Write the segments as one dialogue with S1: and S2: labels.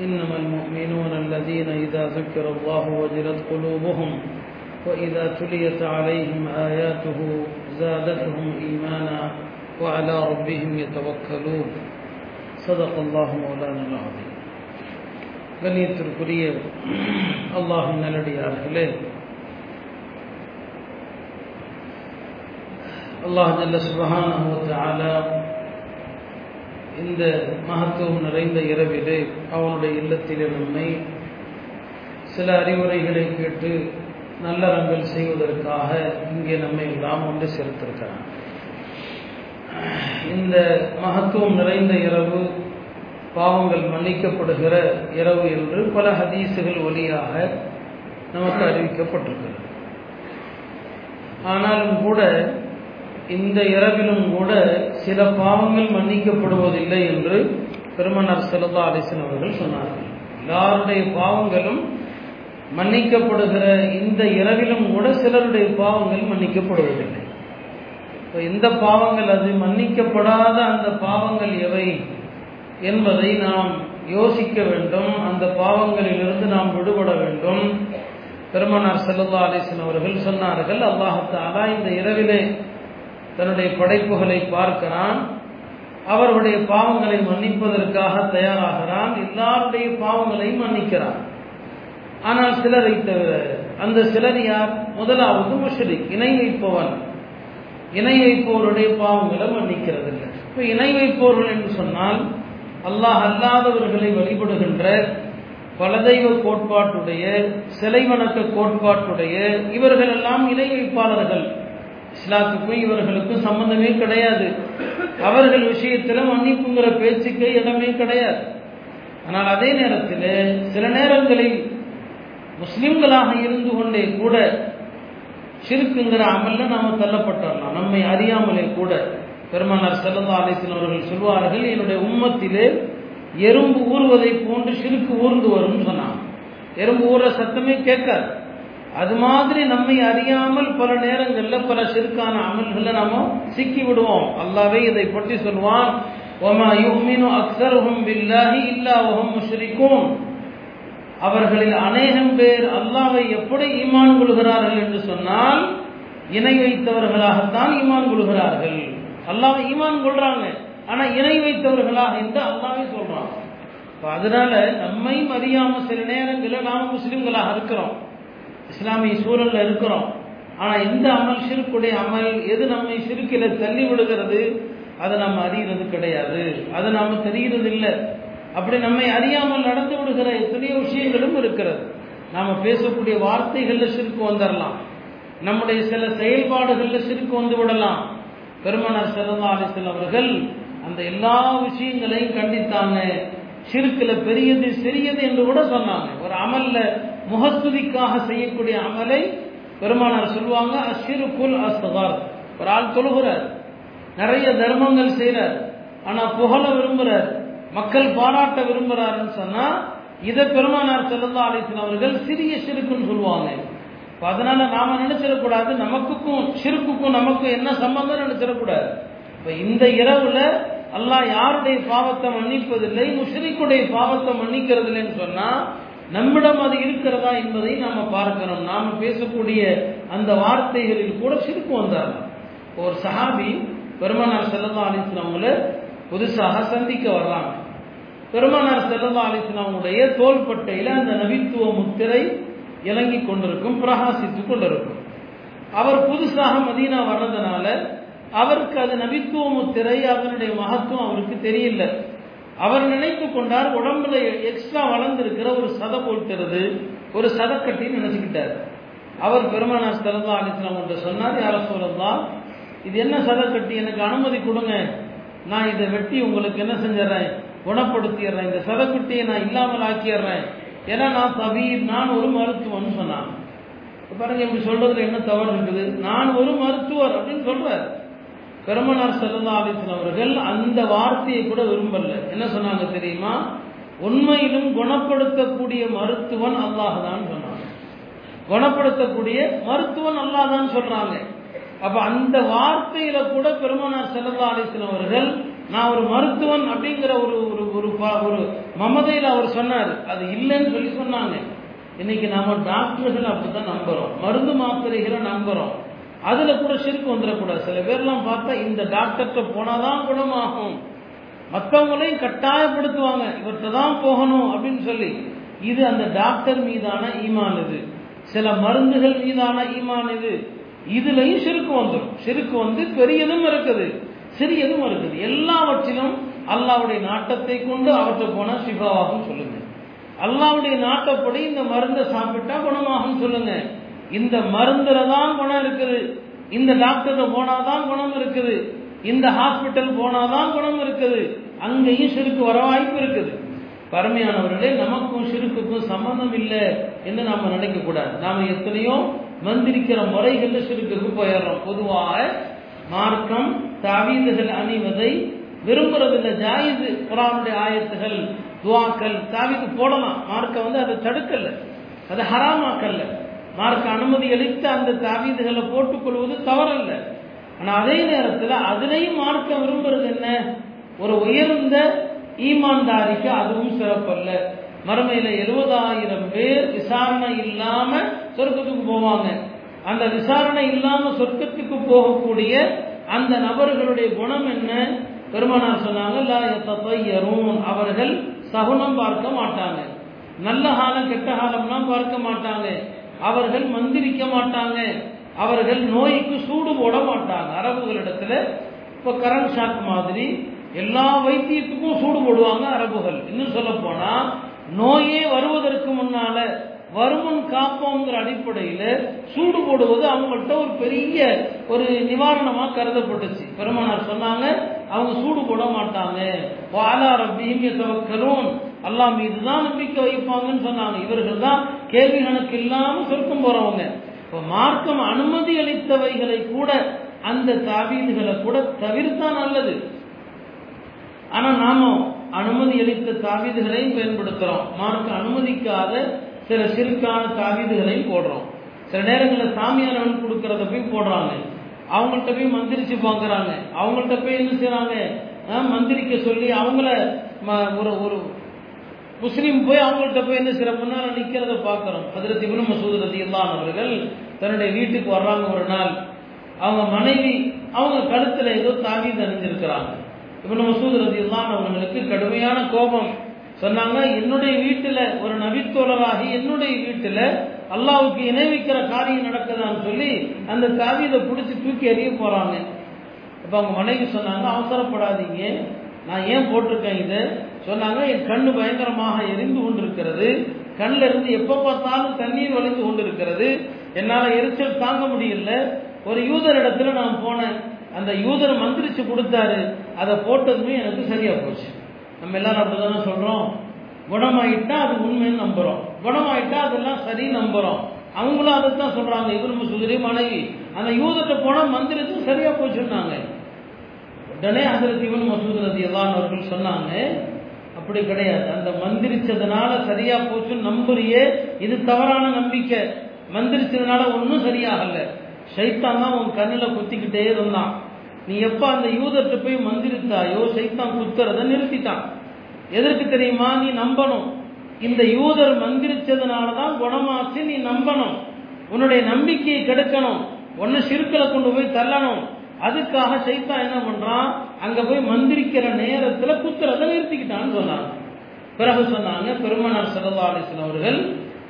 S1: إنما المؤمنون الذين إذا ذكر الله وجلت قلوبهم وإذا تليت عليهم آياته زادتهم إيمانا وعلى ربهم يتوكلون صدق الله مولانا العظيم கண்ணியத்திற்குரிய அல்லாஹின் நல்லடியார்களே அல்லாஹ் ஜல்ல சுபஹான இந்த மகத்துவம் நிறைந்த இரவிலே அவனுடைய இல்லத்திலே நம்மை சில அறிவுரைகளை கேட்டு நல்லறங்கள் செய்வதற்காக இங்கே நம்மை எல்லாம் ஒன்று சேர்த்திருக்கிறான். இந்த மகத்துவம் நிறைந்த இரவு பாவங்கள் மன்னிக்கப்படுகிற இரவு என்று பல ஹதீசுகள் வழியாக நமக்கு அறிவிக்கப்பட்டிருக்கிறது. ஆனாலும் கூட இந்த இரவிலும் கூட சில பாவங்கள் மன்னிக்கப்படுவதில்லை என்று பெருமனார் செல்லா அலிசன் அவர்கள் சொன்னார்கள். எல்லாருடைய பாவங்களும் மன்னிக்கப்படுகிற இந்த இரவிலும் கூட சிலருடைய பாவங்கள் மன்னிக்கப்படுவதில்லை. இப்போ எந்த பாவங்கள் அது மன்னிக்கப்படாத அந்த பாவங்கள் எவை என்பதை நாம் யோசிக்க வேண்டும். அந்த பாவங்களிலிருந்து நாம் விடுபட வேண்டும். பெருமனார் செல்லல்லா அலிசன் அவர்கள் சொன்னார்கள் அல்லாஹத்தாலா இந்த இரவிலே தன்னுடைய படைப்புகளை பார்க்கிறான். அவர்களுடைய பாவங்களை மன்னிப்பதற்காக தயாராகிறான். எல்லாருடைய பாவங்களையும் மன்னிக்கிறான். ஆனால் சிலரை தவிர அந்த சிலர் யார்? முதலாவது முஷரிக் இணை வைப்பவன். இணை வைப்பவருடைய பாவங்களை மன்னிக்கிறது இல்லை இப்போ இணை வைப்பவர்கள் என்று சொன்னால் அல்லாஹ் அல்லாதவர்களை வழிபடுகின்ற பலதெய்வ கோட்பாட்டுடைய சிலை வணக்க கோட்பாட்டுடைய இவர்கள் எல்லாம் இணை வைப்பாளர்கள். இஸ்லாத்துக்கும் இவர்களுக்கும் சம்பந்தமே கிடையாது. அவர்கள் விஷயத்தில் மன்னிப்புங்கிற பேச்சுக்கு இடமே கிடையாது. ஆனால் அதே நேரத்தில் சில நேரங்களில் முஸ்லிம்களாக இருந்து கொண்டே கூட சிறுக்குங்கிற அமல்ல நாம் தள்ளப்பட்டுடலாம் நம்மை அறியாமலே கூட பெருமானார் செல்லல்லா அலிசன் அவர்கள் சொல்வார்கள் என்னுடைய உம்மத்திலே எறும்பு ஊறுவதை போன்று சிறுக்கு ஊர்ந்து வரும்னு சொன்னாங்க. எறும்பு ஊற சத்தமே கேட்காது. அது மாதிரி நம்மை அறியாமல் பல நேரங்களில் பல சிறுக்கான அமல்களை நாம சிக்கி விடுவோம் அல்லாவே இதை பற்றி சொல்வான். ஒமா யுமினு அக்சருஹும் பில்லாஹி இல்லாவஹும் முஷ்ரிக்கும் அவர்களில் அநேகம் பேர் அல்லாவை எப்படி ஈமான் கொள்கிறார்கள் என்று சொன்னால் இணை வைத்தவர்களாகத்தான் ஈமான் கொள்கிறார்கள். அல்லாவை ஈமான் கொள்றாங்க. ஆனா இணை வைத்தவர்களாக என்று அல்லாவே சொல்றான். அதனால நம்மையும் அறியாம சில நேரங்களில் நாம முஸ்லிம்களாக இருக்கிறோம். இஸ்லாமிய சூழலில் இருக்கிறோம். ஆனால் இந்த அமல் சிறுக்குடைய அமல் எது நம்மை சிறுக்கில தள்ளி விடுகிறது அதை நம்ம அறிகிறது கிடையாது. அதை நாம் தெரிகிறது இல்லை. அப்படி நம்மை அறியாமல் நடந்து விடுகிற எத்தனையோ விஷயங்களும் இருக்கிறது. நாம் பேசக்கூடிய வார்த்தைகளில் சிறுக்கு வந்துடலாம் நம்முடைய சில செயல்பாடுகளில் சிறுக்கு வந்து விடலாம். பெருமனார் செல்லா அலிசல் அவர்கள் அந்த எல்லா விஷயங்களையும் கண்டித்தாங்க. சிறுக்கில் பெரியது சிறியது என்று கூட சொன்னாங்க. ஒரு அமல்ல முகஸ்துதிக்காக செய்யக்கூடிய அமலை பெருமானார் சொல்லுவாங்க அசிறுக்குல் அஸ்தகார் ஒரு ஆள் தொழுகிறார். நிறைய தர்மங்கள் செய்கிறார். ஆனால் புகழ விரும்புகிறார். மக்கள் பாராட்ட விரும்புகிறாருன்னு சொன்னால் இதை பெருமானார் செல்லல்லா அலிசன் அவர்கள் சிறிய சிறுக்குன்னு சொல்லுவாங்க. இப்போ அதனால நாம நினைச்சிடக்கூடாது நமக்குக்கும் சிறுக்குக்கும் நமக்கும் என்ன சம்பந்தம் நினைச்சிடக்கூடாது. இப்போ இந்த இரவுல அல்லாஹ் யாருடைய பாவத்தை மன்னிப்பதில்லை முஷ்ரிக்குடைய பாவத்தை மன்னிக்கிறது இல்லைன்னு சொன்னால் நம்மிடம் அது இருக்கிறதா என்பதை நாம பார்க்கிறோம் நாம பேசக்கூடிய அந்த வார்த்தைகளில் கூட சிரிப்பு வந்தார்கள் ஒரு சஹாபி பெருமானார் செல்லல்லா அலிஸ்லாமங்கள புதுசாக சந்திக்க வர்றாங்க. பெருமானார் செல்லல்லா அலிஸ்லாமுடைய தோள்பட்டையில அந்த நபித்துவ முத்திரை இலங்கி கொண்டிருக்கும் பிரகாசித்துக் கொண்டிருக்கும். அவர் புதுசாக மதீனா வர்றதுனால அவருக்கு அது நபித்துவம் முத்திரை அதனுடைய மகத்துவம் அவருக்கு தெரியல. அவர் நினைத்து கொண்டார் உடம்புல எக்ஸ்ட்ரா வளர்ந்திருக்கிற ஒரு சதை போட்டுறது ஒரு சதக்கட்டின்னு நினைச்சுக்கிட்டார். அவர் பெருமானார் சரதா அனுப்பினோம் என்று சொன்னார் யார சொல்லலாம் இது என்ன சதக்கட்டி எனக்கு அனுமதி கொடுங்க. நான் இதை வெட்டி உங்களுக்கு என்ன செஞ்சிடறேன்? குணப்படுத்திடுறேன். இந்த சதக்குட்டியை நான் இல்லாமல் ஆக்கிடுறேன். ஏன்னா நான் தபீர் நான் ஒரு மருத்துவம்னு சொன்னான். பாருங்க இப்படி சொல்றதுல என்ன தவறு இருக்குது? நான் ஒரு மருத்துவர் அப்படின்னு சொல்றார். பெருமனார் சல்லா அவர்கள் அந்த வார்த்தையை கூட விரும்பல. என்ன சொன்னாங்க தெரியுமா? உண்மையிலும் குணப்படுத்தக்கூடிய மருத்துவன் அல்லாஹ் தான் சொன்னாங்க. குணப்படுத்தக்கூடிய மருத்துவன் அல்லாஹ் தான் சொல்றாங்க. அப்ப அந்த வார்த்தையில கூட பெருமனார் செல்லல்லா அலிஸ்லாம் அவர்கள் நான் ஒரு மருத்துவன் அப்படிங்கிற ஒரு ஒரு ஒரு ஒரு மமதையில் அவர் சொன்னார். அது இல்லைன்னு சொல்லி சொன்னாங்க. இன்னைக்கு நாம டாக்டர்கள் அப்படித்தான் நம்புறோம். மருந்து மாத்திரைகளை நம்புறோம். அதுல கூட சிறுக்கு வந்துடக்கூடாது. சில பேர்லாம் பார்த்தா இந்த டாக்டர்கிட்ட போனாதான் குணமாகும். மற்றவங்களையும் கட்டாயப்படுத்துவாங்க. இவர்கிட்ட தான் போகணும் அப்படின்னு சொல்லி. இது அந்த டாக்டர் மீதான ஈமான் இது. சில மருந்துகள் மீதான ஈமான் இது. இதுலையும் சிறுக்கு வந்துடும். சிறுக்கு வந்து பெரியதும் இருக்குது. சிறியதும் இருக்குது. எல்லாவற்றிலும் அல்லாவுடைய நாட்டத்தை கொண்டு அவற்றை போன சிபாவாகும் சொல்லுங்க. அல்லாவுடைய நாட்டப்படி இந்த மருந்தை சாப்பிட்டா குணமாகும் சொல்லுங்க. இந்த மருந்துல தான் குணம் இருக்குது. இந்த டாக்டர் போனாதான் குணம் இருக்குது. இந்த ஹாஸ்பிட்டல் போனாதான் குணம் இருக்குது. அங்கேயும் சிறுக்கு வர வாய்ப்பு இருக்குது. பரமையானவர்களே நமக்கும் சிறுக்குக்கும் சம்பந்தம் இல்லை என்று நாம நினைக்க கூடாது. நாம எத்தனையோ மந்திரிக்கிற முறைகள்ல சிறுக்குக்கு போயிடுறோம். பொதுவாக மார்க்கம் தாவீதுகள் அணிவதை விரும்புறதில்லை. ஜாயிது குரானுடைய ஆயத்துகள் துவாக்கள் தாவீது போடலாம். மார்க்க வந்து அதை தடுக்கல. அதை ஹராமாக்கல்ல மார்க்க அனுமதி அளித்து அந்த தாவீதுகளை போட்டுக்கொள்வது தவறல்ல. ஆனால் அதே நேரத்தில் அதிலையும் மார்க்க விரும்புறது என்ன? ஒரு உயர்ந்த ஈமான்தாரிக்கு அதுவும் சிறப்பல்ல. மறுமையில் எழுபதாயிரம் பேர் விசாரணை இல்லாம சொர்க்கத்துக்கு போவாங்க. அந்த விசாரணை இல்லாம சொர்க்கத்துக்கு போகக்கூடிய அந்த நபர்களுடைய குணம் என்ன? பெருமானார் சொன்னாங்க அவர்கள் சகுனம் பார்க்க மாட்டாங்க. நல்ல காலம் கெட்ட காலம்லாம் பார்க்க மாட்டாங்க. அவர்கள் மந்திரிக்க மாட்டாங்க. அவர்கள் நோய்க்கு சூடு போட மாட்டாங்க. அரபுகளிடத்துல இப்போ கரண் ஷாக் மாதிரி எல்லா வைத்தியத்துக்கும் சூடு போடுவாங்க அரபுகள். இன்னும் சொல்ல போனா நோயே வருவதற்கு முன்னால வருமுன் காப்போங்கிற அடிப்படையில் சூடு போடுவது அவங்கள்ட்ட ஒரு பெரிய ஒரு நிவாரணமாக கருதப்பட்டுச்சு. பெருமானார் சொன்னாங்க அவங்க சூடு போட மாட்டாங்க. வாலா ரப்பியும் துவக்கரும் அல்லாஹ் மீது தான் நம்பிக்கை வைப்பாங்கன்னு சொன்னாங்க. இவர்கள் தான் கேள்வி கணக்கு இல்லாமல் சொர்க்கம் போறவங்க. இப்போ மார்க்கம் அனுமதி அளித்தவைகளை கூட அந்த தாவீதுகளை கூட தவிர்த்தா நல்லது. ஆனா நாம அனுமதி அளித்த தாவீதுகளையும் பயன்படுத்துறோம். மார்க்க அனுமதிக்காத சில சிறுக்கான தாவீதுகளையும் போடுறோம். சில நேரங்களில் சாமியானவன் கொடுக்கறத போய் போடுறாங்க. அவங்கள்ட்ட போய் மந்திரிச்சு பார்க்குறாங்க. அவங்கள்ட்ட போய் என்ன செய்யறாங்க மந்திரிக்க சொல்லி அவங்கள ஒரு ஒரு முஸ்லீம் போய் அவங்கள்ட்ட போய் என்ன சில முன்னால் நிற்கிறத பார்க்குறோம். அதில் திபுன மசூத் ரதி அவர்கள் தன்னுடைய வீட்டுக்கு வர்றாங்க ஒரு நாள். அவங்க மனைவி அவங்க கழுத்தில் ஏதோ தாவீது தணிஞ்சிருக்கிறாங்க இவன் மசூத் ரதி அவங்களுக்கு கடுமையான கோபம். சொன்னாங்க என்னுடைய வீட்டில் ஒரு நபித்தோழராகி என்னுடைய வீட்டில் அல்லாவுக்கு இணை வைக்கிற காரியம் நடக்குதான்னு சொல்லி அந்த தாவீதை பிடிச்சி தூக்கி எறிய போகிறாங்க இப்போ அவங்க மனைவி சொன்னாங்க அவசரப்படாதீங்க. நான் ஏன் போட்டிருக்கேன் இதை? சொன்னாங்க என் கண்ணு பயங்கரமாக எரிந்து கொண்டிருக்கிறது. கண்ணில் இருந்து எப்போ பார்த்தாலும் தண்ணீர் வலிந்து கொண்டிருக்கிறது. என்னால் எரிச்சல் தாங்க முடியல. ஒரு யூதர் இடத்துல நான் போனேன். அந்த யூதர் மந்திரிச்சு கொடுத்தாரு. அதை போட்டதுமே எனக்கு சரியா போச்சு. நம்ம எல்லாரும் அப்படிதானே சொல்றோம்? குணமாயிட்டா அது உண்மைன்னு நம்புறோம். குணமாயிட்டா அதெல்லாம் சரி நம்புறோம். அவங்களும் அதை தான் சொல்றாங்க. இவரும் சுதிரி மனைவி. அந்த யூதத்தை போனால் மந்திரிச்சு சரியா போச்சுன்னாங்க. உடனே ஹசரத் இவன் மசூத் ரதி அவர்கள் சொன்னாங்க அப்படி கிடையாது. அந்த மந்திரிச்சதுனால சரியா போச்சுன்னு நம்புறியே இது தவறான நம்பிக்கை. மந்திரிச்சதுனால ஒன்றும் சரியாகல. சைத்தான் தான் உன் கண்ணில் குத்திக்கிட்டே இருந்தான். நீ எப்போ அந்த யூதர்கிட்ட போய் மந்திரித்தாயோ சைத்தான் குத்துறத நிறுத்திட்டான். எதற்கு தெரியுமா? நீ நம்பணும். இந்த யூதர் மந்திரிச்சதுனால தான் குணமாச்சு நீ நம்பணும். உன்னுடைய நம்பிக்கையை கெடுக்கணும். ஒன்னு சிறுக்களை கொண்டு போய் தள்ளணும். அதுக்காக சைத்தா என்ன பண்றான்? அங்க போய் மந்திரிக்கிற நேரத்துல குத்துறத நிறுத்திக்கிட்டான்னு சொன்னாங்க பிறகு சொன்னாங்க பெருமனார் சல்லா அலிஸ்லாம் அவர்கள்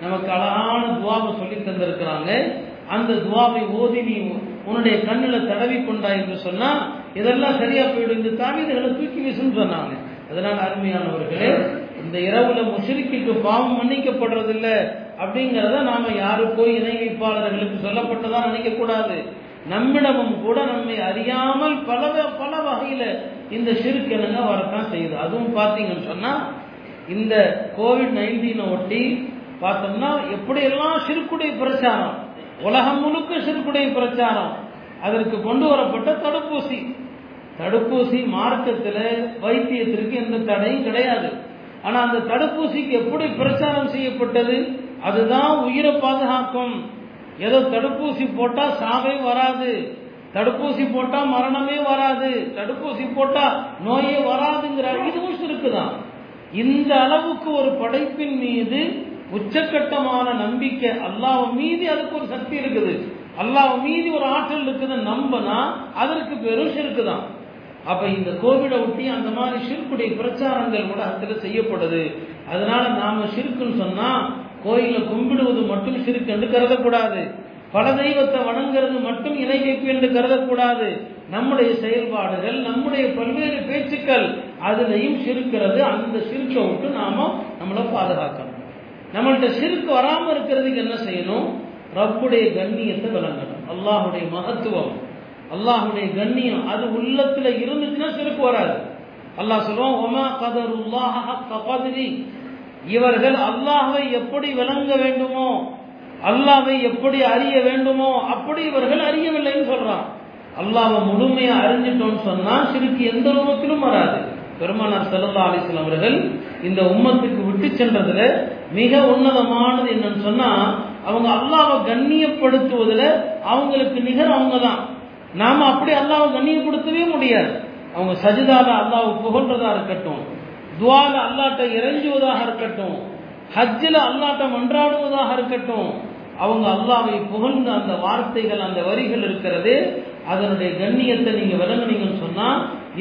S1: நமக்கு அழகான துவாவை சொல்லி தந்திருக்கிறாங்க. அந்த துவாவை ஓதி நீ உன்னுடைய கண்ணில் தடவி கொண்டா என்று சொன்னா இதெல்லாம் சரியா போயிடும். இந்த தாவீதுகளை தூக்கி வீசுன்னு சொன்னாங்க. அதனால அருமையானவர்களே இந்த இரவுல முசிறுக்கிட்டு பாவம் மன்னிக்கப்படுறதில்ல அப்படிங்கிறத நாம யாருக்கோ இணை வைப்பாளர்களுக்கு சொல்லப்பட்டதான் நினைக்க கூடாது. நம்மிடமும் கூட நம்மை அறியாமல் பல பல வகையில இந்த சிறுக்கு என்னங்க வரத்தான் செய்யுது. அதுவும் பார்த்தீங்கன்னு சொன்னா இந்த கோவிட் நைன்டீனை ஒட்டி பார்த்தோம்னா எப்படியெல்லாம் சிறுக்குடைய பிரச்சாரம் உலகம் முழுக்க சிறுக்குடைய பிரச்சாரம் அதற்கு கொண்டு வரப்பட்ட தடுப்பூசி. தடுப்பூசி மார்க்கத்தில் வைத்தியத்திற்கு எந்த தடையும் கிடையாது. ஆனால் அந்த தடுப்பூசிக்கு எப்படி பிரச்சாரம் செய்யப்பட்டது அதுதான் உயிரை பாதுகாக்கும். ஏதோ தடுப்பூசி போட்டா சாவே வராது. தடுப்பூசி போட்டா மரணமே வராது. தடுப்பூசி போட்டா நோயே வராதுங்கிற இதுவும் சுருக்குதான் இந்த அளவுக்கு ஒரு படைப்பின் மீது உச்சக்கட்டமான நம்பிக்கை அல்லாஹ் மீது அதுக்கு ஒரு சக்தி இருக்குது. அல்லாஹ் மீது ஒரு ஆற்றல் இருக்குதுன்னு நம்பனா அதற்கு பெரும் சிறுக்குதான் அப்ப இந்த கோவிடை ஒட்டி அந்த மாதிரி சிறுக்குடைய பிரச்சாரங்கள் கூட அதுல செய்யப்படுது. அதனால நாம சிறுக்குன்னு சொன்னா கோயிலில் கும்பிடுவது மட்டும் சிறுக்கு என்று கருதக்கூடாது. பல தெய்வத்தை வணங்குறது மட்டும் இணை வைப்பு என்று கருதக்கூடாது. நம்முடைய செயல்பாடுகள் நம்முடைய பல்வேறு பேச்சுக்கள் அதுலையும் சிறுக்கிறது. அந்த சிறுக்கை விட்டு நாம நம்மளை பாதுகாக்கணும். நம்மள்கிட்ட சிறுக்கு வராமல் இருக்கிறதுக்கு என்ன செய்யணும்? ரப்புடைய கண்ணியத்தை விளங்கணும். அல்லாஹுடைய மகத்துவம். அல்லாஹுடைய கண்ணியம். அது உள்ளத்துல இருந்துச்சுன்னா சிறுக்கு வராது. அல்லாஹ் சொல்லுவான் ஒமா கதருல்லாஹி இவர்கள் அல்லாஹை எப்படி விளங்க வேண்டுமோ அல்லாவை எப்படி அறிய வேண்டுமோ அப்படி இவர்கள் அறியவில்லைன்னு சொல்றான். அல்லாவை முழுமையா அறிஞ்சிட்டோம்னு சொன்னா சிறுக்கு எந்த ரூபத்திலும் வராது. பெருமானார் செல்லல்லா அலிஸ்லாம் அவர்கள் இந்த உம்மத்துக்கு விட்டு சென்றதுல மிக உன்னதமானது என்னன்னு சொன்னா அவங்க அல்லாவை கண்ணியப்படுத்துவதில் அவங்களுக்கு நிகர் அவங்க தான் நாம அப்படி அல்லாவை கண்ணியப்படுத்தவே முடியாது. அவங்க சஜிதால அல்லாவை புகழ்றதா இருக்கட்டும் துவால அல்லாட்ட இறைஞ்சுவதாக இருக்கட்டும் ஹஜ்ஜில் அல்லாட்ட மன்றாடுவதாக இருக்கட்டும் அவங்க அல்லாவை புகழ்ந்த அந்த வார்த்தைகள் அந்த வரிகள் இருக்கிறது அதனுடைய கண்ணியத்தை நீங்க விளங்குனீங்கன்னு சொன்னா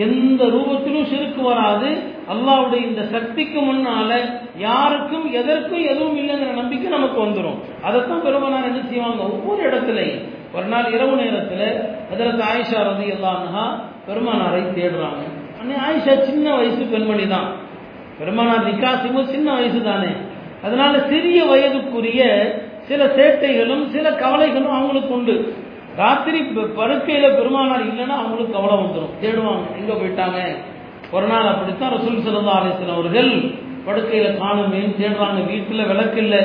S1: எந்த ரூபத்திலும் சிறுக்கு வராது. அல்லாவுடைய இந்த சக்திக்கு முன்னால யாருக்கும் எதற்கும் எதுவும் இல்லைங்கிற நம்பிக்கை நமக்கு வந்துடும் அதைத்தான் பெருமனார் என்ன செய்வாங்க? ஒவ்வொரு இடத்துலையும் ஒரு நாள் இரவு நேரத்தில் அதற்கு ஆயிஷா ரதி எல்லாம்னா பெருமானாரை தேடுறாங்க. அன்னை ஆயிஷா சின்ன வயசு பெண்மணி தான் பெருமானார் நிக்காசிமும் சின்ன வயசு தானே அதனால சிறிய வயதுக்குரிய சில சேட்டைகளும் சில கவலைகளும் அவங்களுக்கு உண்டு. ராத்திரி படுக்கையில பெருமானார் இல்லைன்னா அவங்களுக்கு கவலை வந்துடும் தேடுவாங்க எங்க போயிட்டாங்க? ஒரு நாள் அப்படித்தான் ரசூல் சிறந்த அலிஸ்லாம் அவர்கள் படுக்கையில காணுமே தேடுறாங்க வீட்டுல விளக்கு இல்லை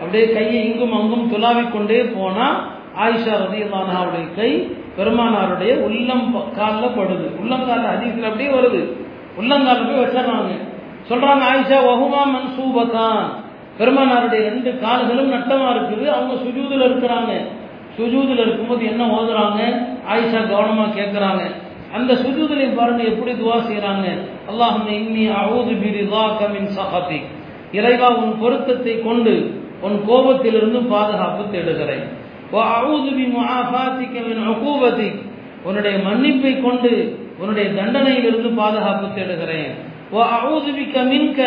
S1: அப்படியே கையை இங்கும் அங்கும் துலாவிக் கொண்டே போனா ஆயிஷா ரதியல்லானாவுடைய கை பெருமானாருடைய உள்ளம் காலில் படுது. உள்ளங்கால அதிகத்தில் அப்படியே வருது. உள்ளங்கால போய் வச்சிடறாங்க. சொல்றாங்க ஆயிஷா வகுமா மன்சூபத்தான். பெருமானாருடைய ரெண்டு கால்களும் நட்டமா இருக்குது. அவங்க சுஜூதில் இருக்கிறாங்க. சுஜூதில் இருக்கும்போது என்ன ஓதுறாங்க? ஆயிஷா கவனமா கேட்கிறாங்க அந்த சுஜூதுலையும் பாருங்க எப்படி துவா செய்யறாங்க அல்லாஹும் இன்னி அவுது பிரிதாக்க மின் சஹாபி இறைவா உன் பொருத்தத்தை கொண்டு உன் கோபத்திலிருந்து பாதுகாப்பு தேடுகிறேன். அவுது பி உன்னுடைய மன்னிப்பை கொண்டு உன்னுடைய தண்டனையிலிருந்து பாதுகாப்பு தேடுகிறேன். மின்க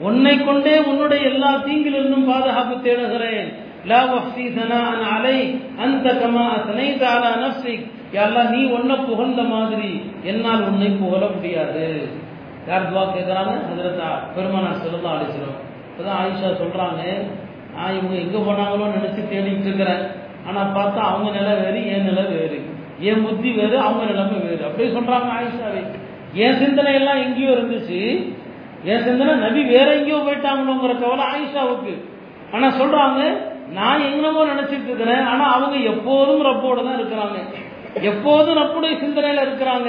S1: உன்னை கொண்டே உன்னுடைய எல்லா தீங்கிலிருந்தும் பாதுகாப்பு தேடுகிறேன். லா வஹ்சி சனான் அலை. அந்த கமா அஸ்னைத அலா நஃப்ஸிக் யாரெல்லாம் நீ ஒன்ன புகழ்ந்த மாதிரி என்னால் உன்னை புகழ முடியாது. யார் துவா கேட்குறாங்க ஹஜரத் பெருமானார் ஸல்லல்லாஹு அழைச்சிடும் இப்போதான் ஆயிஷா சொல்றாங்க. நான் இவங்க எங்க போனாங்களோ நினைச்சு தேடிட்டு இருக்கிறேன். ஆனா பார்த்தா அவங்க நிலை வேறு என் நிலை வேறு. என் புத்தி வேறு அவங்க நிலைமை வேறு. அப்படியே சொல்றாங்க ஆயிஷாவை. என் சிந்தனை எல்லாம் எங்கேயோ இருந்துச்சு. என் சிந்தனை நபி வேற எங்கேயோ போயிட்டாங்களோங்கிற கவலை ஆயிஷாவுக்கு. ஆனா சொல்றாங்க நான் எங்கனமோ நினைச்சிட்டு இருக்கிறேன் ஆனா அவங்க எப்போதும் ரப்போட தான் இருக்கிறாங்க. எப்போதும் ரப்புடைய சிந்தனையில இருக்கிறாங்க.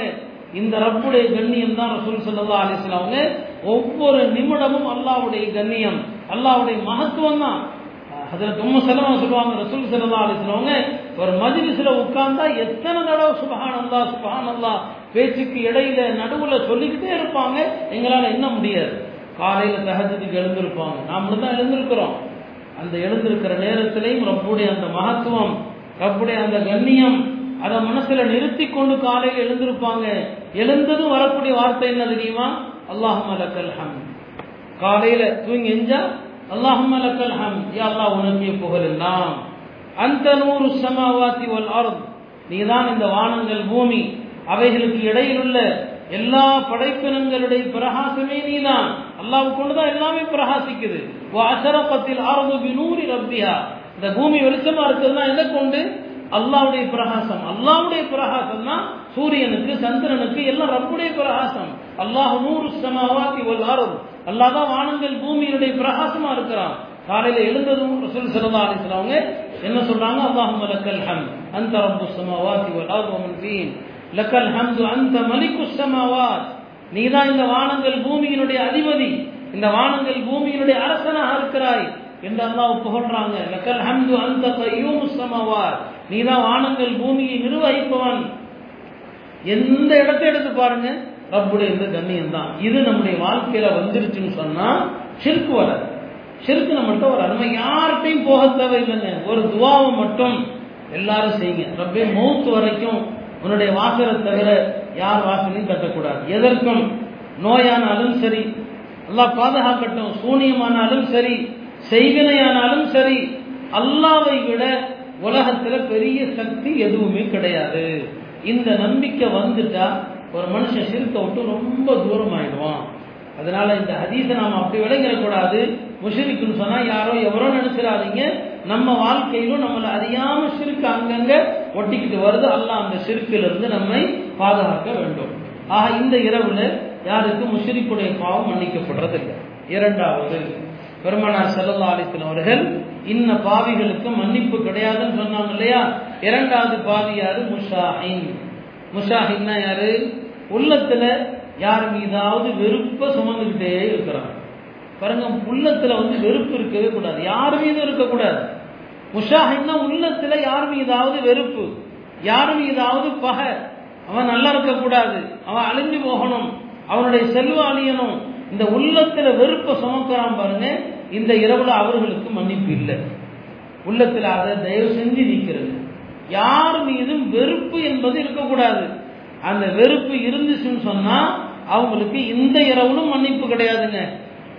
S1: இந்த ரப்புடைய கண்ணியம் தான் ரசூல் சல்லா அலிஸ்லாம் அவங்க ஒவ்வொரு நிமிடமும் அல்லாவுடைய கண்ணியம் அல்லாவுடைய மகத்துவம் தான். அதுல தும்ம செலவா சொல்லுவாங்க ரசூல் சல்லா அவங்க ஒரு மஜ்லிஸ்ல உட்கார்ந்தா எத்தனை தடவை சுபஹான் அல்லா சுபஹான் அல்லா பேச்சுக்கு இடையில நடுவுல சொல்லிக்கிட்டே இருப்பாங்க. எங்களால் என்ன முடியாது. காலையில தகஜத்துக்கு எழுந்திருப்பாங்க. நாமளும் தான் எழுந்திருக்கிறோம். அந்த எழுந்திருக்கிற நேரத்திலையும் ரப்புடைய அந்த மகத்துவம் ரப்புடைய அந்த கண்ணியம் அதை மனசுல நிறுத்தி கொண்டு காலையில் எழுந்திருப்பாங்க. எழுந்ததும் வரக்கூடிய வார்த்தை என்ன தெரியுமா? அல்லாஹும் அலக்கல் ஹம் காலையில தூங்கி எஞ்சா அல்லாஹும் அலக்கல் ஹம் யா அல்லாஹ் உனக்கே புகழெல்லாம் அந்த நூறு சமாவாத்தி ஒல் அர்த். நீதான் இந்த வானங்கள் பூமி அவைகளுக்கு இடையிலுள்ள எல்லா படைப்பினங்களுடைய பிரகாசமே நீதான். அல்லாஹ் கொண்டுதான் எல்லாமே பிரகாசிக்குது. அசரப்பத்தில் ஆரம்பு பினூரி ரப்தியா இந்த பூமி வெளிச்சமா இருக்குதுன்னா எதை கொண்டு? அல்லாவுடைய பிரகாசம். அல்லாவுடைய பிரகாசம் தான் சூரியனுக்கு சந்திரனுக்கு எல்லாம் ரப்புடைய பிரகாசம். அல்லாஹ் நூறு சமாவாத்தி ஒரு அருள் அல்லாதான் வானங்கள் பூமியினுடைய பிரகாசமா இருக்கிறான். காலையில எழுந்ததும் ரசூல் சல்லா அவங்க என்ன சொல்றாங்க? அல்லாஹ் மலக்கல் ஹம் அந்த ரப்பு சமாவாத்தி ஒரு ஆர்வம் லக்கல் ஹம்து அந்த மலிக்கு சமாவாத் நீதான் இந்த வானங்கள் பூமியினுடைய அதிபதி. இந்த வானங்கள் பூமியினுடைய அரசனாக இருக்கிறாய் என்று அல்லாஹ் புகழ்றாங்க. லக்கல் ஹம்து அந்த கையூம் நீ தான் வானங்கள் பூமியை நிர்வகிப்பவன். எந்த இடத்தை எடுத்து பாருங்க? ரப்புடைய இந்த கண்ணியம் தான் இது நம்முடைய வாழ்க்கையில வந்துருச்சுன்னு சொன்னா சிறுக்கு வராது. சிறுக்கு நம்மள்கிட்ட ஒரு அருமை யார்கிட்டையும் போக தேவையில்லைங்க. ஒரு துவாவை மட்டும் எல்லாரும் செய்யுங்க. ரப்பே மௌத்து வரைக்கும் உன்னுடைய வாசலை தவிர யார் வாசலையும் கட்டக்கூடாது. எதற்கும் நோயானாலும் சரி அல்லாஹ் பாதுகாக்கட்டும். சூனியமானாலும் சரி செய்வினையானாலும் சரி அல்லாவை விட உலகத்துல பெரிய சக்தி எதுவுமே கிடையாது. இந்த நம்பிக்கை வந்துட்டா ஒரு மனுஷன் சிறுத்தை விட்டு ரொம்ப தூரம் ஆயிடுவான் அதனால இந்த ஹதீஸை நாம் அப்படி விளங்கிடக்கூடாது. முஷரிக்குன்னு சொன்னா யாரோ எவரோ நினைச்சிடாதீங்க. நம்ம வாழ்க்கையிலும் நம்மளை அறியாம சிறுக்கு அங்கங்க ஒட்டிக்கிட்டு வருது. அல்லாஹ் அந்த சிறுக்கிலிருந்து நம்மை பாதுகாக்க வேண்டும். ஆக இந்த இரவுல யாருக்கு? முஷரிக்குடைய பாவம் மன்னிக்கப்படுறதில்லை. இரண்டாவது பெருமனார் செல்லல்லா அலித்தன் அவர்கள் இன்ன பாவிகளுக்கு மன்னிப்பு கிடையாதுன்னு சொன்னாங்க இல்லையா? இரண்டாவது பாவி யாரு? முஷாஹின். முஷாஹின்னா யாரு? உள்ளத்துல யார் மீதாவது வெறுப்ப சுமந்துக்கிட்டே இருக்கிறாங்க. பாருங்க உள்ளத்துல வந்து வெறுப்பு இருக்கவே கூடாது. யார் மீதும் இருக்கக்கூடாது. முஷாஹின்னா உள்ளத்துல யார் மீதாவது வெறுப்பு யார் மீதாவது பகை. அவன் நல்லா இருக்கக்கூடாது அவன் அழிஞ்சு போகணும் அவனுடைய செல்வம் அழியணும். இந்த உள்ளத்துல வெறுப்பை சுமக்கிறான் பாருங்க இந்த இரவுல அவர்களுக்கு மன்னிப்பு இல்லை. உள்ளத்துல அதை தயவு செஞ்சு நீக்கிறது. யார் மீதும் வெறுப்பு என்பது இருக்கக்கூடாது. அந்த வெறுப்பு இருந்துச்சுன்னு சொன்னா அவங்களுக்கு இந்த இரவுலும் மன்னிப்பு கிடையாதுங்க.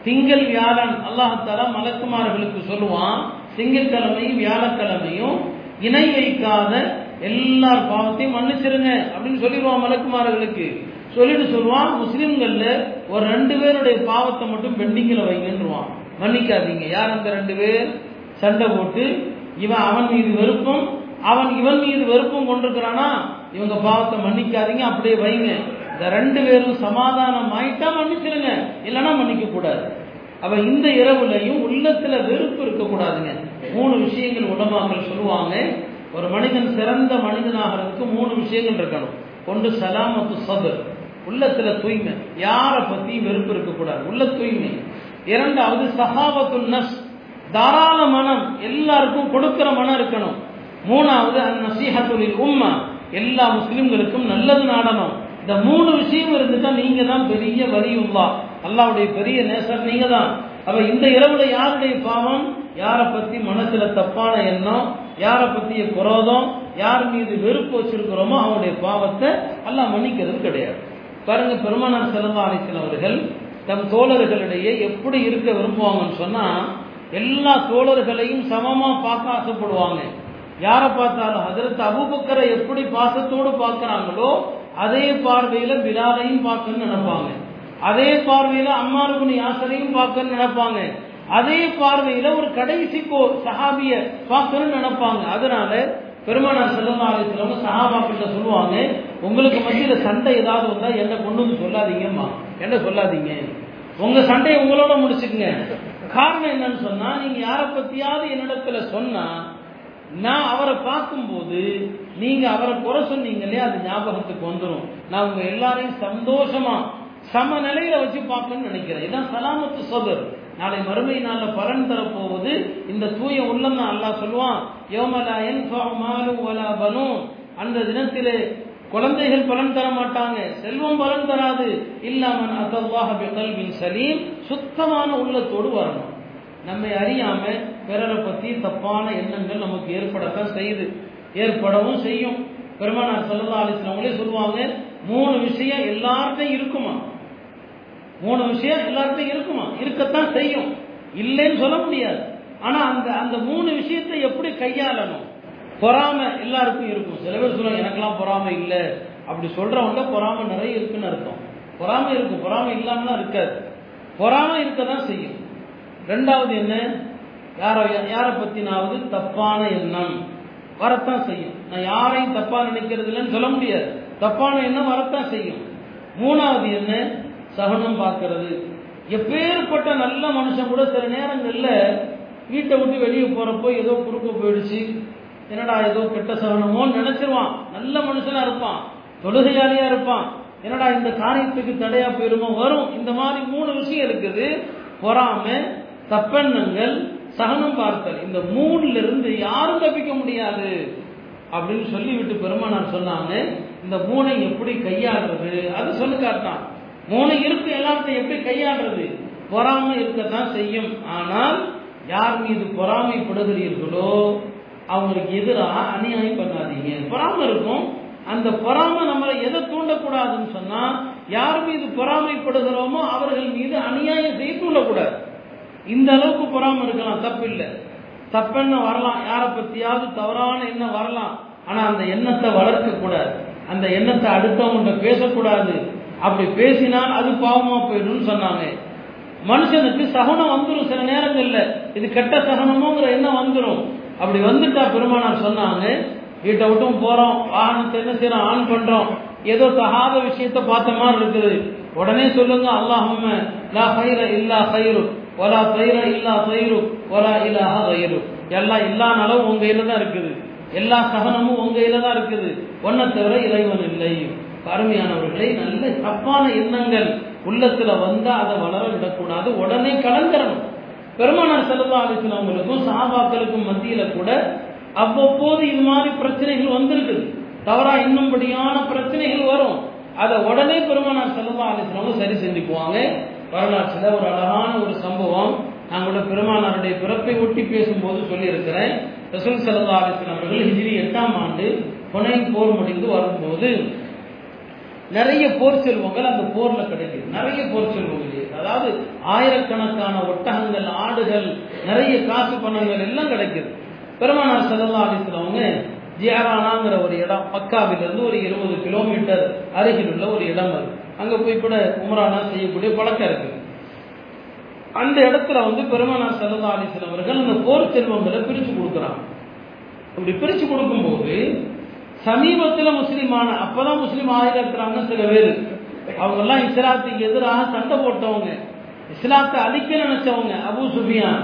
S1: திங்கள் வியாழன் அல்லாஹால மலக்குமார்களுக்கு சொல்லுவான் திங்கட்கிழமையும் வியாழக்கிழமையும் இணை வைக்காத எல்லார் பாவத்தையும் மன்னிச்சிருங்க அப்படின்னு சொல்லிடுவான் மலக்குமார்களுக்கு சொல்லிட்டு சொல்லுவான் முஸ்லிம்கள்ல ஒரு ரெண்டு பேருடைய பாவத்தை மட்டும் பெண்டிங்கில் வைங்கன்றுவான். மன்னிக்காதீங்க. யார் அந்த ரெண்டு பேர்? சண்டை போட்டு இவன் அவன் மீது வெறுப்பும் அவன் இவன் மீது வெறுப்பும் கொண்டிருக்கிறானா? இவங்க பாவத்தை மன்னிக்காதீங்க அப்படியே வைங்க. இந்த ரெண்டு பேரும் சமாதானம் ஆயிட்டா மன்னிச்சிருங்க. இல்லைன்னா மன்னிக்க கூடாது அப்ப இந்த இரவுலையும் உள்ளத்துல வெறுப்பு இருக்கக்கூடாதுங்க. மூணு விஷயங்கள் உலமாக்கள் சொல்லுவாங்க. ஒரு மனிதன் சிறந்த மனிதனாகிறதுக்கு மூணு விஷயங்கள் இருக்கணும். ஒன்று சலாமத்து சதுர் உள்ளத்துல தூய்மை. யாரை பத்தி வெறுப்பு இருக்கக்கூடாது. உள்ள தூய்மை. இரண்டாவது சகாபத்து நஸ். தாராள மனம். எல்லாருக்கும் கொடுக்கிற மனம் இருக்கணும். மூணாவது அந்த நசீஹத்துலில் உம்மா. எல்லா முஸ்லிம்களுக்கும் நல்லது நாடணும். இந்த மூணு விஷயம் இருந்துட்டா நீங்க தான் பெரிய வலியுள்ளா. அல்லாவுடைய பெரிய நேசர் நீங்க தான் அப்ப இந்த இரவுல யாருடைய பாவம்? யாரை பத்தி மனசுல தப்பான எண்ணம்? யாரை பத்திய குரோதம்? யார் மீது வெறுப்பு வச்சிருக்கிறோமோ அவனுடைய பாவத்தை எல்லாம் மன்னிக்கிறது கிடையாது. பாருங்க பெருமானார் செல்லா அலிசன் அவர்கள் தம் தோழர்களிடையே எப்படி இருக்க விரும்புவாங்கன்னு சொன்னா எல்லா தோழர்களையும் சமமா பார்க்க ஆசைப்படுவாங்க. யாரை பார்த்தாலும் அதற்கு அபுபக்கரை எப்படி பாசத்தோடு பார்க்கிறாங்களோ அதே பார்வையில பிலாலையும் பார்க்கணும்னு நினைப்பாங்க. அதே பார்வையில அம்மாருக்கு யாசரையும் பார்க்கணும்னு நினைப்பாங்க. அதே பார்வையில ஒரு கடைசி கோ சஹாபிய பார்க்கணும்னு நினைப்பாங்க. அதனால பெருமானார் செல்லமா அலிஸ்லவங்க சஹாபாக்கிட்ட சொல்லுவாங்க உங்களுக்கு மத்தியில சண்டை ஏதாவது வந்தா என்ன கொண்டு வந்து சொல்லாதீங்கம்மா. என்ன சொல்லாதீங்க. உங்க சண்டையை உங்களோட முடிச்சுக்குங்க. காரணம் என்னன்னு சொன்னா நீங்க யாரை பத்தியாவது என்னிடத்துல சொன்னா நான் அவரை பார்க்கும்போது நீங்க அவரை குறை சொன்னீங்களே அது ஞாபகத்துக்கு வந்துடும் நான் உங்க எல்லாரையும் சந்தோஷமா சம நிலையில வச்சு பார்க்கணும்னு நினைக்கிறேன். இதான் சலாமத்து சபர். நாளை மறுமை நாள்ல பலன் தரப்போவது இந்த தூய உள்ளம் தான் அல்லாஹ் சொல்லுவான். யோமலா என் மாலு வலா பனு அந்த தினத்திலே குழந்தைகள் பலன் தர மாட்டாங்க. செல்வம் பலன் தராது. இல்லாமன் அசல்லாஹ் பிகல்வின் சலீம். சுத்தமான உள்ளத்தோடு வரணும். நம்மை அறியாம பிறரை பத்தி தப்பான எண்ணங்கள் நமக்கு ஏற்படத்தான் செய்யுது. ஏற்படவும் செய்யும். பெருமானார் சல்லா அலிஸ்லாமங்களே சொல்லுவாங்க மூணு விஷயம் எல்லார்ட்டையும் இருக்குமா? மூணு விஷயம் எல்லாருக்கும் இருக்குமா? இருக்கத்தான் செய்யும். இல்லைன்னு சொல்ல முடியாது. ஆனா அந்த அந்த மூணு விஷயத்தை எப்படி கையாளணும்? பொறாமை எல்லாருக்கும் இருக்கும். சில பேர் சொல்லுவாங்க எனக்கெல்லாம் பொறாமை இல்லை. அப்படி சொல்றவங்க பொறாமை நிறைய இருக்குன்னு அர்த்தம். பொறாமை இருக்கும் பொறாமை இல்லாமலாம் இருக்காது. பொறாமை இருக்க தான் செய்யும். ரெண்டாவது என்ன? யாரை யாரை பத்தினாவது தப்பான எண்ணம். வரத்தான் செய்யும். நான் யாரையும் தப்பா நினைக்கிறது இல்லைன்னு சொல்ல முடியாது. தப்பான எண்ணம் வரத்தான் செய்யும். மூணாவது என்ன? சகனம் பார்க்கறது. எப்பேற்பட்ட நல்ல மனுஷன் கூட சில நேரங்களில் வீட்டை விட்டு வெளியே போறப்போ ஏதோ குறுக்க போயிடுச்சு. என்னடா ஏதோ கெட்ட சகனமோன்னு நினைச்சிருவான். நல்ல மனுஷனா இருப்பான். தொழுகையாளியா இருப்பான். என்னடா இந்த காரியத்துக்கு தடையா போயிருமோ? வரும். இந்த மாதிரி மூணு விஷயம் இருக்குது. பொறாம தப்பெண்ணங்கள் சகனம் பார்த்தல். இந்த மூணுல இருந்து யாரும் தப்பிக்க முடியாது. அப்படின்னு சொல்லிவிட்டு பெருமானார் சொன்னாங்க. இந்த மூனை எப்படி கையாடுறது அது சொல்லி காட்டான் மூணு இருக்கு எல்லாத்தையும் எப்படி கையாடுறது பொறாமை இருக்கத்தான் செய்யும். ஆனால் யார் மீது பொறாமைப்படுகிறீர்களோ அவங்களுக்கு எதிராக அநியாயம் பண்ணாதீங்க. பொறாமை இருக்கும். அந்த பொறாமை நம்மளை எதை தூண்டக்கூடாதுன்னு சொன்னா யார் மீது பொறாமைப்படுகிறோமோ அவர்கள் மீது அநியாயம் செய்ய தூண்டக்கூடாது. இந்த அளவுக்கு பொறாமை இருக்கலாம். தப்பில்லை. தப்பெண்ண வரலாம். யாரை பத்தியாவது தவறான எண்ணம் வரலாம். ஆனா அந்த எண்ணத்தை வளர்க்க கூடாது அந்த எண்ணத்தை அடுத்தவங்க பேசக்கூடாது. அப்படி பேசினால் அது பாவமா போயிடும் சொன்னாங்க. மனுஷனுக்கு சகனம் வந்துடும் சில நேரங்கள்ல. இது கெட்ட சகனமோங்கிற எண்ணம் வந்துடும் அப்படி வந்துட்டா பெருமானார் சொன்னாங்க வீட்டை விட்டும் போறோம். வாகனத்தை என்ன செய்யறோம் ஆன் பண்றோம். ஏதோ தகாத விஷயத்த பார்த்த மாதிரி இருக்குது. உடனே சொல்லுங்க அல்லாஹும்ம லா ஹைர இல்லா ஹைரு ஒலா தைர இல்லா தைரு ஒலா இல்லாஹ தயிரு எல்லாம் இல்லா நலவும் உங்க கையில தான் இருக்குது. எல்லா சகனமும் உங்க கையில தான் இருக்குது. ஒன்ன தவிர இறைவன் இல்லை. அருமையானவர்களை நல்ல தப்பான எண்ணங்கள் உள்ளத்துல வந்தா அதை வளர விடக்கூடாது. உடனே கலந்துடணும் பெருமானார் செல்லா அலிஸ்லாமங்களுக்கும் சாபாக்களுக்கும் மத்தியில கூட அவ்வப்போது இது மாதிரி பிரச்சனைகள் வந்திருக்குது தவறா இன்னும்படியான பிரச்சனைகள் வரும். அதை உடனே பெருமானார் செல்லா அலிஸ்லாமும் சரி செஞ்சுக்குவாங்க. வரலாற்றில் ஒரு அழகான ஒரு சம்பவம் நாங்களோட பெருமானாருடைய பிறப்பை ஒட்டி பேசும்போது சொல்லியிருக்கிறேன். ரசூல் சல்லா அலிஸ்லாம் அவர்கள் ஹிஜிரி எட்டாம் ஆண்டு புனை போர் முடிந்து வரும்போது நிறைய போர் செல்வங்கள் அந்த போர்ல கிடைக்குது. நிறைய போர் செல்வங்கள் அதாவது ஆயிரக்கணக்கான ஒட்டகங்கள் ஆடுகள் நிறைய காசு பணங்கள் எல்லாம் கிடைக்குது. பெருமானார் சல்லா அலிஸ்லவங்க ஜியாரானாங்கிற ஒரு இடம் மக்காவிலிருந்து ஒரு இருபது கிலோமீட்டர் அருகில் உள்ள ஒரு இடம் அது. அங்க போய் கூட உமரானா செய்யக்கூடிய பழக்கம் இருக்கு அந்த இடத்துல வந்து பெருமானார் சல்லா அலிஸ்லாம் அவர்கள் அந்த போர் செல்வங்களை பிரிச்சு கொடுக்குறாங்க. அப்படி பிரிச்சு கொடுக்கும்போது சமீபத்தில் முஸ்லீமான அப்பதான் முஸ்லீம் ஆகிருக்கிறாங்க சில பேர். அவங்க எல்லாம் இஸ்லாத்துக்கு எதிராக சண்டை போட்டவங்க. இஸ்லாத்தை அழிக்க நினைச்சவங்க அபு சுஃபியான்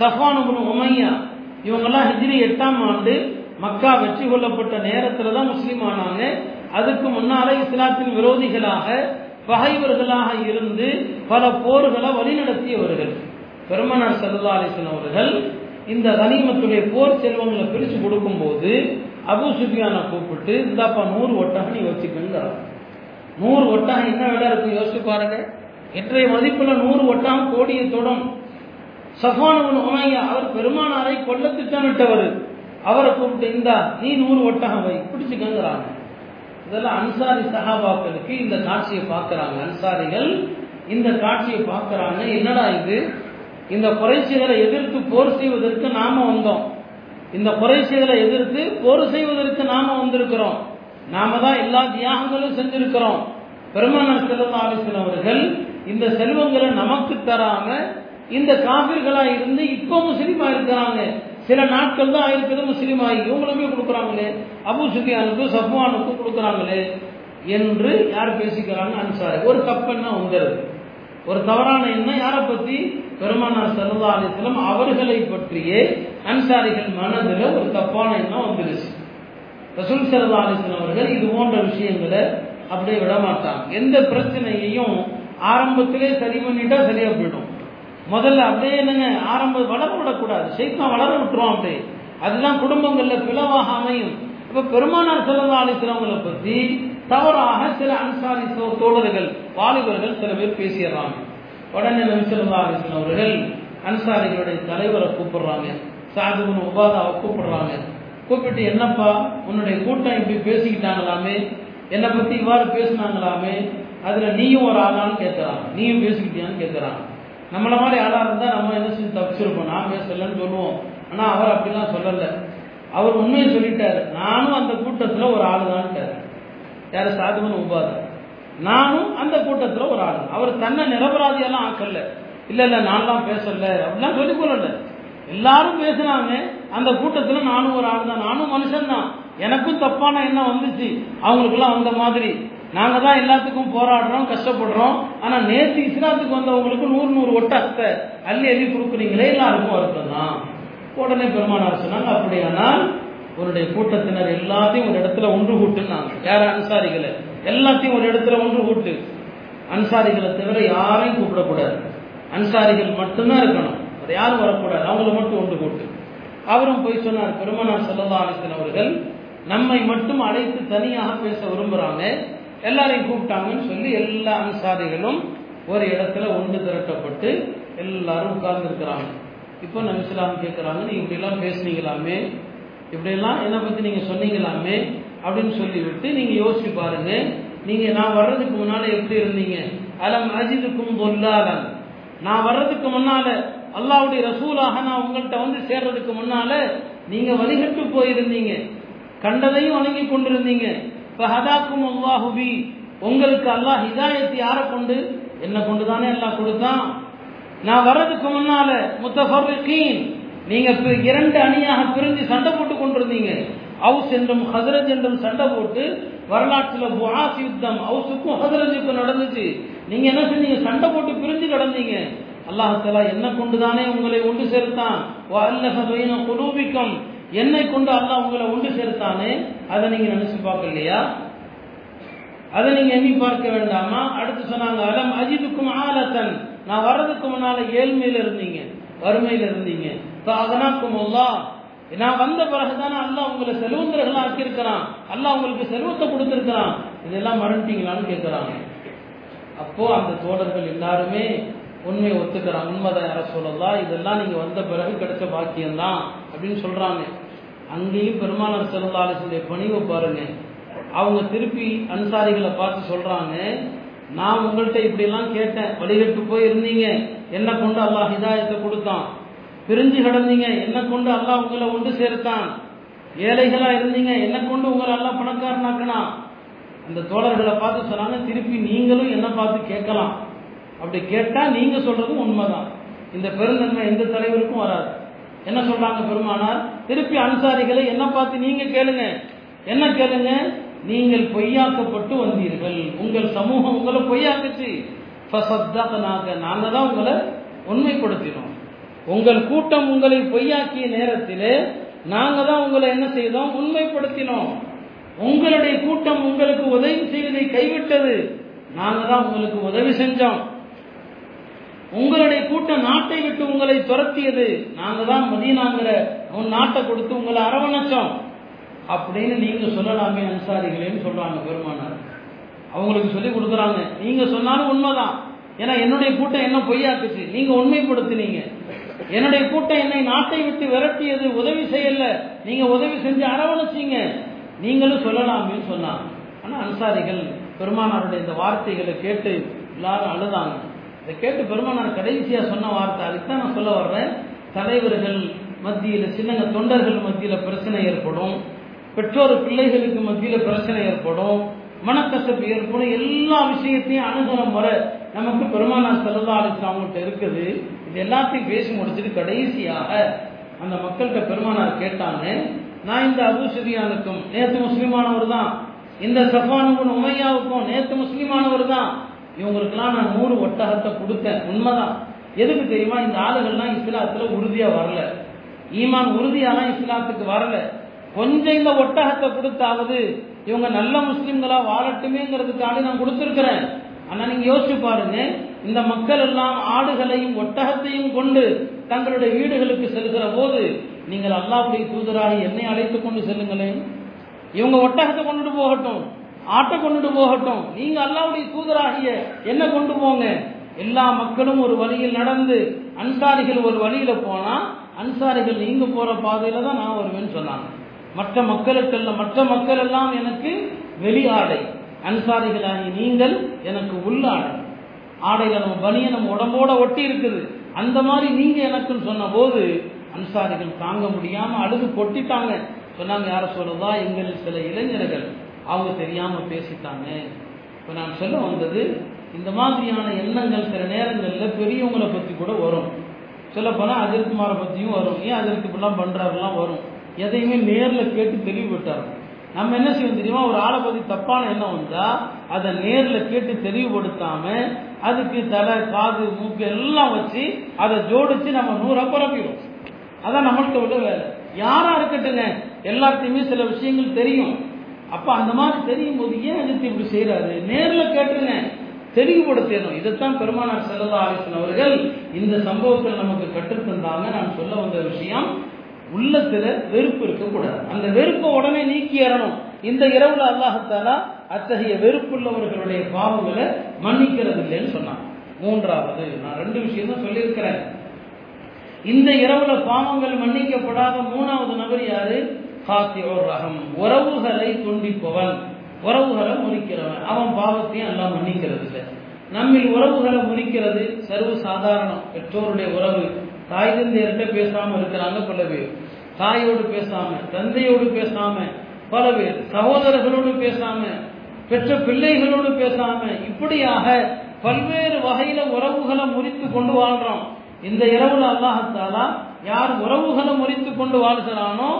S1: சஃபானு உமையா இவங்கெல்லாம் ஹிஜ்ரி எட்டாம் ஆண்டு மக்கா வெற்றி கொள்ளப்பட்ட நேரத்தில் தான் முஸ்லீம் ஆனாங்க. அதுக்கு முன்னாலே இஸ்லாத்தின் விரோதிகளாக பகைவர்களாக இருந்து பல போர்களை வழிநடத்தியவர்கள். பெருமனார் சல்லா அலிஸ்லாம் அவர்கள் இந்த கனிமத்துடைய போர் செல்வங்களை பிரித்து கொடுக்கும்போது அபு சுஃபியானை கூப்பிட்டு இந்தாப்பா நூறு ஒட்டகம் நீ வச்சுக்கங்கிறார் நூறு ஒட்டகம் என்ன விட இருக்கு? யோசிச்சு பாருங்க. இன்றைய மதிப்பில் நூறு ஒட்டகம் கோடியை தொடும். சஃபானவன் உமையா அவர் பெருமானாரை கொல்ல திட்டமிட்டவர் அவரை கூப்பிட்டு இந்தா நீ நூறு ஒட்டகம் வை பிடிச்சுக்கங்கிறாங்க இதெல்லாம் அன்சாரி சஹாபாக்களுக்கு இந்த காட்சியை பார்க்கறாங்க. அன்சாரிகள் இந்த காட்சியை பார்க்கறாங்க. என்னடா இது? இந்த குறைச்சிகளை எதிர்த்து போர் செய்வதற்கு நாம வந்தோம். இந்த குறைசிகளை எதிர்த்து போர் செய்வதற்கு நாம வந்திருக்கிறோம். நாம தான் எல்லா தியாகங்களும் செஞ்சிருக்கிறோம். பெருமானார் செல்லா அவர்கள் இந்த செல்வங்களை நமக்கு தராம இந்த காபிர்களா இருந்து இப்ப முஸ்லீமா இருக்கிறாங்க சில நாட்கள் தான் ஆயிருக்குது முஸ்லீம் ஆகி இவங்களுமே கொடுக்குறாங்களே. அபு சுஃபியானுக்கும் சஃப்வானுக்கும் கொடுக்குறாங்களே என்று யார் பேசிக்கிறாங்க? அன்சாரி. ஒரு தப்பு என்ன வந்துருது ஒரு தவறான எண்ணம் யாரை பற்றி பெருமானார் சல்லா அலிஸ்லம் அவர்களை பற்றியே அன்சாரிகள் மனதில் ஒரு தப்பான எண்ணம் வந்துருச்சு. ரசூல் சல்லா அலிஸ்லம் அவர்கள் இது போன்ற விஷயங்களை அப்படியே விட மாட்டாங்க எந்த பிரச்சனையையும் ஆரம்பத்திலே சரி பண்ணிட்டா சரியா போயிடும். முதல்ல அப்படியே என்னங்க ஆரம்பம் வளர விடக்கூடாது. சைத்தான் வளர விட்டுருவோம் அப்படியே. அதுதான் குடும்பங்களில் பிளவாக அமையும். இப்போ பெருமானார் சல்லா அலிஸ்லாமங்களை பற்றி தவறாக சில அன்சாரி தோழர்கள் வாலிபர்கள் சில பேர் பேசிடுறாங்க உடனே நிமிஷம் அவர்கள் அன்சாரிகளுடைய தலைவரை கூப்பிடுறாங்க. சாதுபுன் உபாதாவை கூப்பிடுறாங்க. கூப்பிட்டு என்னப்பா உன்னுடைய கூட்டம் இப்படி பேசிக்கிட்டாங்களாமே? என்னை பற்றி இவ்வாறு பேசினாங்களாமே? அதில் நீயும் ஒரு ஆளான்னு கேட்குறாங்க நீயும் பேசிக்கிட்டியான்னு கேட்குறாங்க நம்மளை மாதிரி ஆளாக இருந்தால் நம்ம என்ன செஞ்சு தப்பிச்சிருப்போம். நான் பேசலன்னு சொல்லுவோம். ஆனால் அவர் அப்படிலாம் சொல்லலை. அவர் உண்மையை சொல்லிட்டாரு. நானும் அந்த கூட்டத்தில் ஒரு ஆளு தான் யார் சாதுவன் உபாதா? நானும் அந்த கூட்டத்தில் ஒரு ஆளு. அவர் தன்னை நிரபராதியெல்லாம் ஆக்கல. இல்லை இல்லை நான்லாம் பேசல. அப்படிலாம் சொல்லிக் கொள்ளல எல்லாரும் பேசுனாங்க. அந்த கூட்டத்தில் நானும் ஒரு ஆள் தான் நானும் மனுஷன் தான் எனக்கும் தப்பான எண்ணம் வந்துச்சு. அவங்களுக்குலாம் வந்த மாதிரி. நாங்கள் தான் எல்லாத்துக்கும் போராடுறோம் கஷ்டப்படுறோம். ஆனால் நேற்று இஸ்லாத்துக்கு வந்தவங்களுக்கு நூறு நூறு ஒட்ட அத்தை அள்ளி அள்ளி கொடுக்குறீங்களே எல்லாருக்கும் வருத்தம் தான் உடனே பெருமானார் சொன்னாங்க அப்படியானால் உன்னுடைய கூட்டத்தினர் எல்லாத்தையும் ஒரு இடத்துல ஒன்று கூட்டுனாங்க. யார? அன்சாரிகளை. எல்லாத்தையும் ஒரு இடத்துல ஒன்று கூட்டு. அன்சாரிகளை தவிர யாரையும் கூப்பிடக்கூடாது. அன்சாரிகள் மட்டும்தான் இருக்கணும். அது யாரும் வரக்கூடாது. அவங்கள மட்டும் ஒன்று கூட்டு. அவரும் போய் சொன்னார் பெருமனார் செல்லல்லா அலிசன் அவர்கள் நம்மை மட்டும் அழைத்து தனியாக பேச விரும்புகிறாங்க எல்லாரையும் கூப்பிட்டாங்கன்னு சொல்லி எல்லா அன்சாரிகளும் ஒரு இடத்துல ஒன்று திரட்டப்பட்டு எல்லாரும் உட்கார்ந்து இருக்கிறாங்க இப்போ நம்ம இஸ்லாம் கேட்குறாங்க நீ இப்படிலாம் பேசுனீங்களாமே. இப்படியெல்லாம் என்னை பற்றி நீங்கள் சொன்னீங்களாமே அப்படின்னு சொல்லிவிட்டு நீங்கள் யோசிச்சு பாருங்க. நீங்கள் நான் வர்றதுக்கு முன்னால் எப்படி இருந்தீங்க? அலம் அஜிதுக்கும் பொல்லாதன் நான் வர்றதுக்கு முன்னால அல்லாவுடைய ரசூலாக நான் உங்கள்கிட்ட வந்து சேர்றதுக்கு முன்னால நீங்க வழிகட்டு போயிருந்தீங்க. கண்டதையும் வணங்கி கொண்டிருந்தீங்க. இப்ப ஹதாக்கும் அல்லாஹுபி உங்களுக்கு அல்லாஹ் இதாயத்தை யாரை கொண்டு? என்ன கொண்டு தானே எல்லாம் கொடுத்தான். நான் வர்றதுக்கு முன்னால முத்தஃபர்ரிகீன். நீங்க இரண்டு அணியாக பிரிஞ்சு சண்டை போட்டு கொண்டிருந்தீங்க. அவுஸ் என்றும் ஹசரத் என்றும் சண்டை போட்டு வரலாற்றுல புகாஸ் யுத்தம் அவுஸுக்கும் ஹதரஜுக்கும் நடந்துச்சு. நீங்க என்ன செஞ்சீங்க சண்டை போட்டு பிரிஞ்சு கிடந்தீங்க. அல்லாஹலா என்ன கொண்டுதானே உங்களை ஒன்று சேர்த்தான். குலூபிக்கம். என்னை கொண்டு அல்லாஹ் உங்களை ஒன்று சேர்த்தானே? அதை நீங்க நினைச்சு பார்க்கலையா? அதை நீங்க எண்ணி பார்க்க வேண்டாமா? அடுத்து சொன்னாங்க அலம் அஜிதுக்கும் ஆலத்தன். நான் வர்றதுக்கு முன்னால ஏழ்மையில இருந்தீங்க வறுமையில இருந்தீங்க. அதனாக்கும் நான் வந்த பிறகுதானே அல்லா உங்களை செல்வந்தர்கள் ஆக்கியிருக்கிறான் அல்லா உங்களுக்கு செல்வத்தை கொடுத்திருக்கிறான். இதெல்லாம் மறந்துட்டீங்களான்னு கேட்கிறாங்க அப்போ அந்த தோழர்கள் எல்லாருமே உண்மையை ஒத்துக்கிறான் உண்மைதான் யார சொல்லலாம் இதெல்லாம் நீங்க வந்த பிறகு கிடைச்ச பாக்கியம்தான் அப்படின்னு சொல்றாங்க. அங்கேயும் பெருமானார் செல்லாலிசுடைய பணிவை பாருங்க. அவங்க திருப்பி அன்சாரிகளை பார்த்து சொல்றாங்க நான் உங்கள்கிட்ட இப்படி எல்லாம் கேட்டேன். வழிகட்டு போய் இருந்தீங்க என்ன கொண்டு அல்லாஹ் ஹிதாயத்தை கொடுத்தான். பிரிஞ்சு கிடந்தீங்க. என்ன கொண்டு அல்லாஹ் உங்களை ஒன்று சேர்த்தான். ஏழைகளா இருந்தீங்க. என்ன கொண்டு உங்களை எல்லாம் பணக்காரனாக்கனா. அந்த தோழர்களை பார்த்து சொன்னாங்க திருப்பி நீங்களும் என்ன பார்த்து கேட்கலாம். அப்படி கேட்டா நீங்க சொல்றதும் உண்மைதான். இந்த பெருந்தன்மை எந்த தலைவருக்கும் வராது. என்ன சொல்றாங்க பெருமானார்? திருப்பி அன்சாரிகளை என்ன பார்த்து நீங்க கேளுங்க. என்ன கேளுங்க? நீங்கள் பொய்யாக்கப்பட்டு வந்தீர்கள். உங்கள் சமூகம் உங்களை பொய்யாக்குச்சு. நாங்க தான் உங்களை உண்மைப்படுத்தினோம். உங்கள் கூட்டம் உங்களை பொய்யாக்கிய நேரத்தில் நாங்கள் தான் உங்களை என்ன செய்தோம்? உண்மைப்படுத்தினோம். உங்களுடைய கூட்டம் உங்களுக்கு உதவி செய்வதை கைவிட்டது. நாங்கள் தான் உங்களுக்கு உதவி செஞ்சோம். உங்களுடைய கூட்டம் நாட்டை விட்டு உங்களை துரத்தியது. நாங்கள் தான் மதீனாங்கிற உன் நாட்டை கொடுத்து உங்களை அரவணைச்சோம். அப்படின்னு நீங்க சொல்லலாமே அன்சாரிகளேன்னு சொல்றாங்க பெருமானார். அவங்களுக்கு சொல்லி கொடுக்குறாங்க. நீங்க சொன்னாலும் உண்மைதான். ஏன்னா என்னுடைய கூட்டம் என்ன பொய்யாக்குச்சு? நீங்க உண்மைப்படுத்தினீங்க. என்னுடைய கூட்டம் என்னை நாட்டை விட்டு விரட்டியது உதவி செய்யல. நீங்க உதவி செஞ்சு அரவணைச்சிங்க. நீங்களும் சொல்லலாமே சொன்னாங்க. ஆனா அன்சாரிகள் பெருமானாருடைய இந்த வார்த்தைகளை கேட்டு எல்லாரும் அழுதாங்க. இதை கேட்டு பெருமானார் கடைசியா சொன்ன வார்த்தை அதுக்குதான் நான் சொல்ல வர்றேன். தலைவர்கள் மத்தியில் சின்னங்க தொண்டர்கள் மத்தியில் பிரச்சனை ஏற்படும். பெற்றோர் பிள்ளைகளுக்கு மத்தியில் பிரச்சனை ஏற்படும். மனக்கசப்பு ஏற்படும். எல்லா விஷயத்தையும் அணுகிற முறை நமக்கு பெருமானார் செல்லா அலிஸ்லாம் இருக்குது. இது எல்லாத்தையும் பேசி முடிச்சுட்டு கடைசியாக அந்த மக்கள்கிட்ட பெருமானார் கேட்டாங்க நான் இந்த அபு சுஃபியானுக்கும் நேற்று முஸ்லிமானவர் தான். இந்த சஃபானுக்கும் உமையாவுக்கும் நேற்று முஸ்லிமானவர் தான். இவங்களுக்கெல்லாம் நான் நூறு ஒட்டகத்தை கொடுத்தேன். உண்மைதான். எதுக்கு தெரியுமா? இந்த ஆளுகள்லாம் இஸ்லாத்துல உறுதியா வரல. ஈமான் உறுதியாலாம் இஸ்லாத்துக்கு வரல. கொஞ்சம் இந்த ஒட்டகத்தை கொடுத்தாவது இவங்க நல்ல முஸ்லீம்களாக வாழட்டுமேங்கிறதுக்காண்டி நான் கொடுத்துருக்கிறேன். ஆனா நீங்க யோசிச்சு பாருங்க. இந்த மக்கள் எல்லாம் ஆடுகளையும் ஒட்டகத்தையும் கொண்டு தங்களுடைய வீடுகளுக்கு செல்கிற போது நீங்கள் அல்லாவுடைய தூதராக என்னை அழைத்து கொண்டு செல்லுங்களேன். இவங்க ஒட்டகத்தை கொண்டுட்டு போகட்டும் ஆட்டை கொண்டுட்டு போகட்டும். நீங்க அல்லாவுடைய தூதராகிய என்ன கொண்டு போங்க. எல்லா மக்களும் ஒரு வழியில் நடந்து அன்சாரிகள் ஒரு வழியில போனா அன்சாரிகள் நீங்க போற பாதையில தான் நான் வருவேன்னு சொன்னாங்க. மற்ற மக்களுக்கெல்லாம் மற்ற மக்கள் எல்லாம் எனக்கு வெளி ஆடை. அன்சாரிகளாகி நீங்கள் எனக்கு உள்ளாடை ஆடையில நம்ம பனியை நம்ம உடம்போட ஒட்டி இருக்குது. அந்த மாதிரி நீங்க எனக்குன்னு சொன்ன போது அன்சாரிகள் தாங்க முடியாம அழுது கொட்டிட்டாங்க. சொன்னாங்க யார சொல்லதா எங்களில் சில இளைஞர்கள். அவங்க தெரியாம பேசிட்டாங்க. இப்போ நான் சொல்ல வந்தது இந்த மாதிரியான எண்ணங்கள் சில நேரங்களில் பெரியவங்களை பற்றி கூட வரும். சொல்ல போனால் அஜித்குமாரை பற்றியும் வரும். ஏன் அதற்கு இப்படிலாம் பண்ணுறாருலாம் வரும். எதையுமே நேரில் கேட்டு தெளிவுபட்டார் நம்ம என்ன செய்வோம் தெரியுமா? ஒரு ஆளை பற்றி தப்பான எண்ணம் வந்தால் அதை நேரில் கேட்டு தெளிவுபடுத்தாம அதுக்கு தலை காது மூக்கு எல்லாம் வச்சு அதை ஜோடிச்சு நம்ம நூறை பரப்பிடும் அதான் நம்மள்கிட்ட உள்ள வேலை. யாரா இருக்கட்டுங்க எல்லாத்தையுமே சில விஷயங்கள் தெரியும். அப்ப அந்த மாதிரி தெரியும் போது ஏன் எதிர்த்து இப்படி செய்யறாரு நேர்ல கேட்டுருங்க. தெளிவுபடுத்தணும் இதைத்தான் பெருமானார் செல்லல்லா ஆலோசன் அவர்கள் இந்த சம்பவத்தில் நமக்கு கற்றுத்தந்தாங்க. நான் சொல்ல வந்த விஷயம் உள்ளத்துல வெறுப்பு இருக்கக்கூடாது. அந்த வெறுப்பை உடனே நீக்கி ஏறணும். இந்த இரவுல அல்லாஹத்தாலா அத்தகைய வெறுப்புள்ளவர்களுடைய பாவங்களை மன்னிக்கிறது இல்லைன்னு சொன்னான் மூன்றாவது நான் ரெண்டு விஷயம் தான் சொல்லியிருக்கிறேன். இந்த இரவுல பாவங்கள் மன்னிக்கப்படாத மூணாவது நபர் யாரு? காத்தியோர் ரகம் உறவுகளை துண்டிப்பவன். உறவுகளை முறிக்கிறவன். அவன் பாவத்தையும் எல்லாம் மன்னிக்கிறது இல்லை நம்மில் உறவுகளை முறிக்கிறது சர்வ சாதாரணம் பெற்றோருடைய உறவு. தாய் தந்தையர்கிட்ட பேசாம இருக்கிறாங்க பல பேர். தாயோடு பேசாம தந்தையோடு பேசாம பல பேர். சகோதரர்களோடு பேசாம பெற்ற பிள்ளைகளோடு பேசாம இப்படியாக பல்வேறு வகையில உறவுகளை முறித்து கொண்டு வாழ்றோம். இந்த இரவுல அல்லாஹத்தாலா யார் உறவுகளை முறித்து கொண்டு வாழ்கிறானோ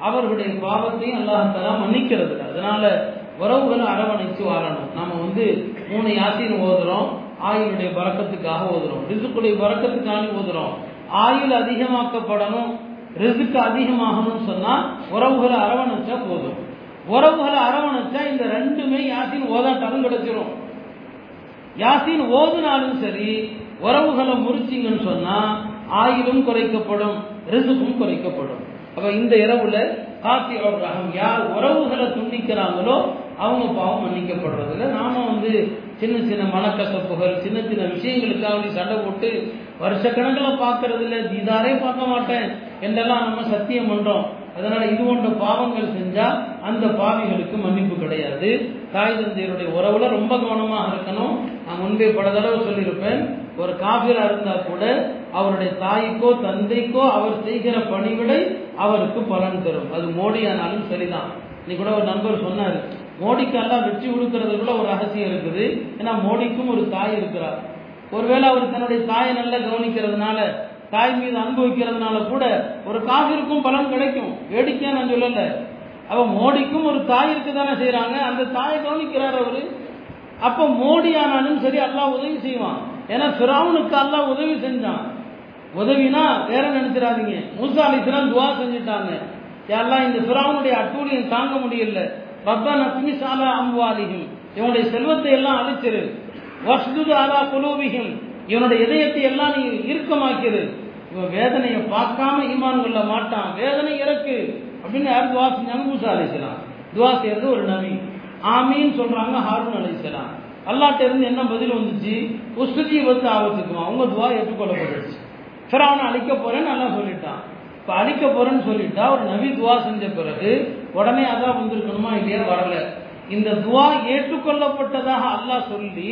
S1: அவர்களுடைய பாவத்தையும் அல்லாஹத்தாலா மன்னிக்கிறது. அதனால உறவுகளை அரவணைச்சு வாழணும். நாம வந்து மூணு யாத்தின்னு ஓதுறோம். ஆயுளுடைய பறக்கத்துக்காக ஓதுறோம். ரிசுக்குடைய பறக்கத்துக்காக ஓதுறோம். ஆயுள் அதிகமாக்கப்படணும் ரிசுக்கு அதிகமாகணும்னு சொன்னா உறவுகளை அரவணைச்சா போதும். உறவுகளை அரவணைச்சா இந்த ரெண்டுமே யாசின் ஓதாட்டாலும் கிடைச்சிரும் யாசின் ஓதுனாலும் சரி உறவுகளை முறிச்சிங்கன்னு சொன்னா ஆயிலும் குறைக்கப்படும் ரிசுக்கும் குறைக்கப்படும். அப்ப இந்த இரவுல காசி ரகம் யார் உறவுகளை துண்டிக்கிறாங்களோ அவங்க பாவம் மன்னிக்கப்படுறதில்ல நாம வந்து சின்ன சின்ன மனக்கசப்புகள் சின்ன சின்ன விஷயங்களுக்காக சண்டை போட்டு வருஷக்கணக்கில் பார்க்கறது இல்லை தீதாரே பார்க்க மாட்டேன் என்றெல்லாம் நம்ம சத்தியம் பண்றோம். அதனால இது போன்ற பாவங்கள் செஞ்சா அந்த பாவிகளுக்கு மன்னிப்பு கிடையாது. தாய் தந்தையருடைய உறவுல ரொம்ப கவனமாக இருக்கணும். நான் முன்பே பல தடவை சொல்லியிருப்பேன் ஒரு காபிரா இருந்தா கூட அவருடைய தாய்க்கோ தந்தைக்கோ அவர் செய்கிற பணிவிடை அவருக்கு பலன் தரும். அது மோடி ஆனாலும் சரிதான். இன்னைக்கு கூட ஒரு நண்பர் சொன்னாரு மோடிக்கெல்லாம் வெற்றி கொடுக்கறதுக்குள்ள ஒரு ரகசியம் இருக்குது. ஏன்னா மோடிக்கும் ஒரு தாய் இருக்கிறார். ஒருவேளை அவர் தன்னுடைய தாயை நல்லா கவனிக்கிறதுனால தாய் மீது அன்பு வைக்கிறதுனால கூட ஒரு காவிற்கும் பலன் கிடைக்கும். வேடிக்கையா நான் சொல்லல. அவ மோடிக்கும் ஒரு தாய் இருக்கு தானே செய்யறாங்க அந்த தாயை கவனிக்கிறார் அவரு. அப்ப மோடி ஆனாலும் சரி அல்லாஹ் உதவி செய்வான். ஏன்னா பிராவுனுக்கு அல்லாஹ் உதவி செஞ்சான். உதவினா வேற நினைச்சிடாதீங்க. மூசா அலிஸ்லாம் துவா செஞ்சுட்டாங்க. எல்லாம் இந்த பிராவுனுடைய அட்டூழியம் தாங்க முடியல. ரப்பன் அப்னி சாலா அம்வாலிஹிம். இவனுடைய செல்வத்தை எல்லாம் அழிச்சிரு. வஸ்துது ஆலா குலூபிஹிம். இவனுடைய இதயத்தை எல்லாம் நீ இறுக்கமாக்கிறது இவன் வேதனையை பார்க்காம ஈமான் கொள்ள மாட்டான். வேதனை இறக்கு. அப்படின்னு யார் துவா செஞ்சாங்க மூசா அலிஸ்லாம் துவா செய்யறது ஒரு நபி. ஆமீன்னு சொல்றாங்க ஹாரூன் அலிஸ்லாம் அல்லாட்ட இருந்து என்ன பதில் வந்துச்சு? உஸ்துதியை வந்து ஆபத்துக்குமா அவங்க துவா ஏற்றுக்கொள்ளப்பட்டுச்சு. சரி அவனை அழிக்க போறேன்னு நல்லா சொல்லிட்டான். இப்போ அழிக்க போறேன்னு சொல்லிட்டா ஒரு நபி துவா செஞ்ச பிறகு உடனே அதான் வந்திருக்கணுமா? இல்லையா? வரல. இந்த துவா ஏற்றுக்கொள்ளப்பட்டதாக அல்லாஹ் சொல்லி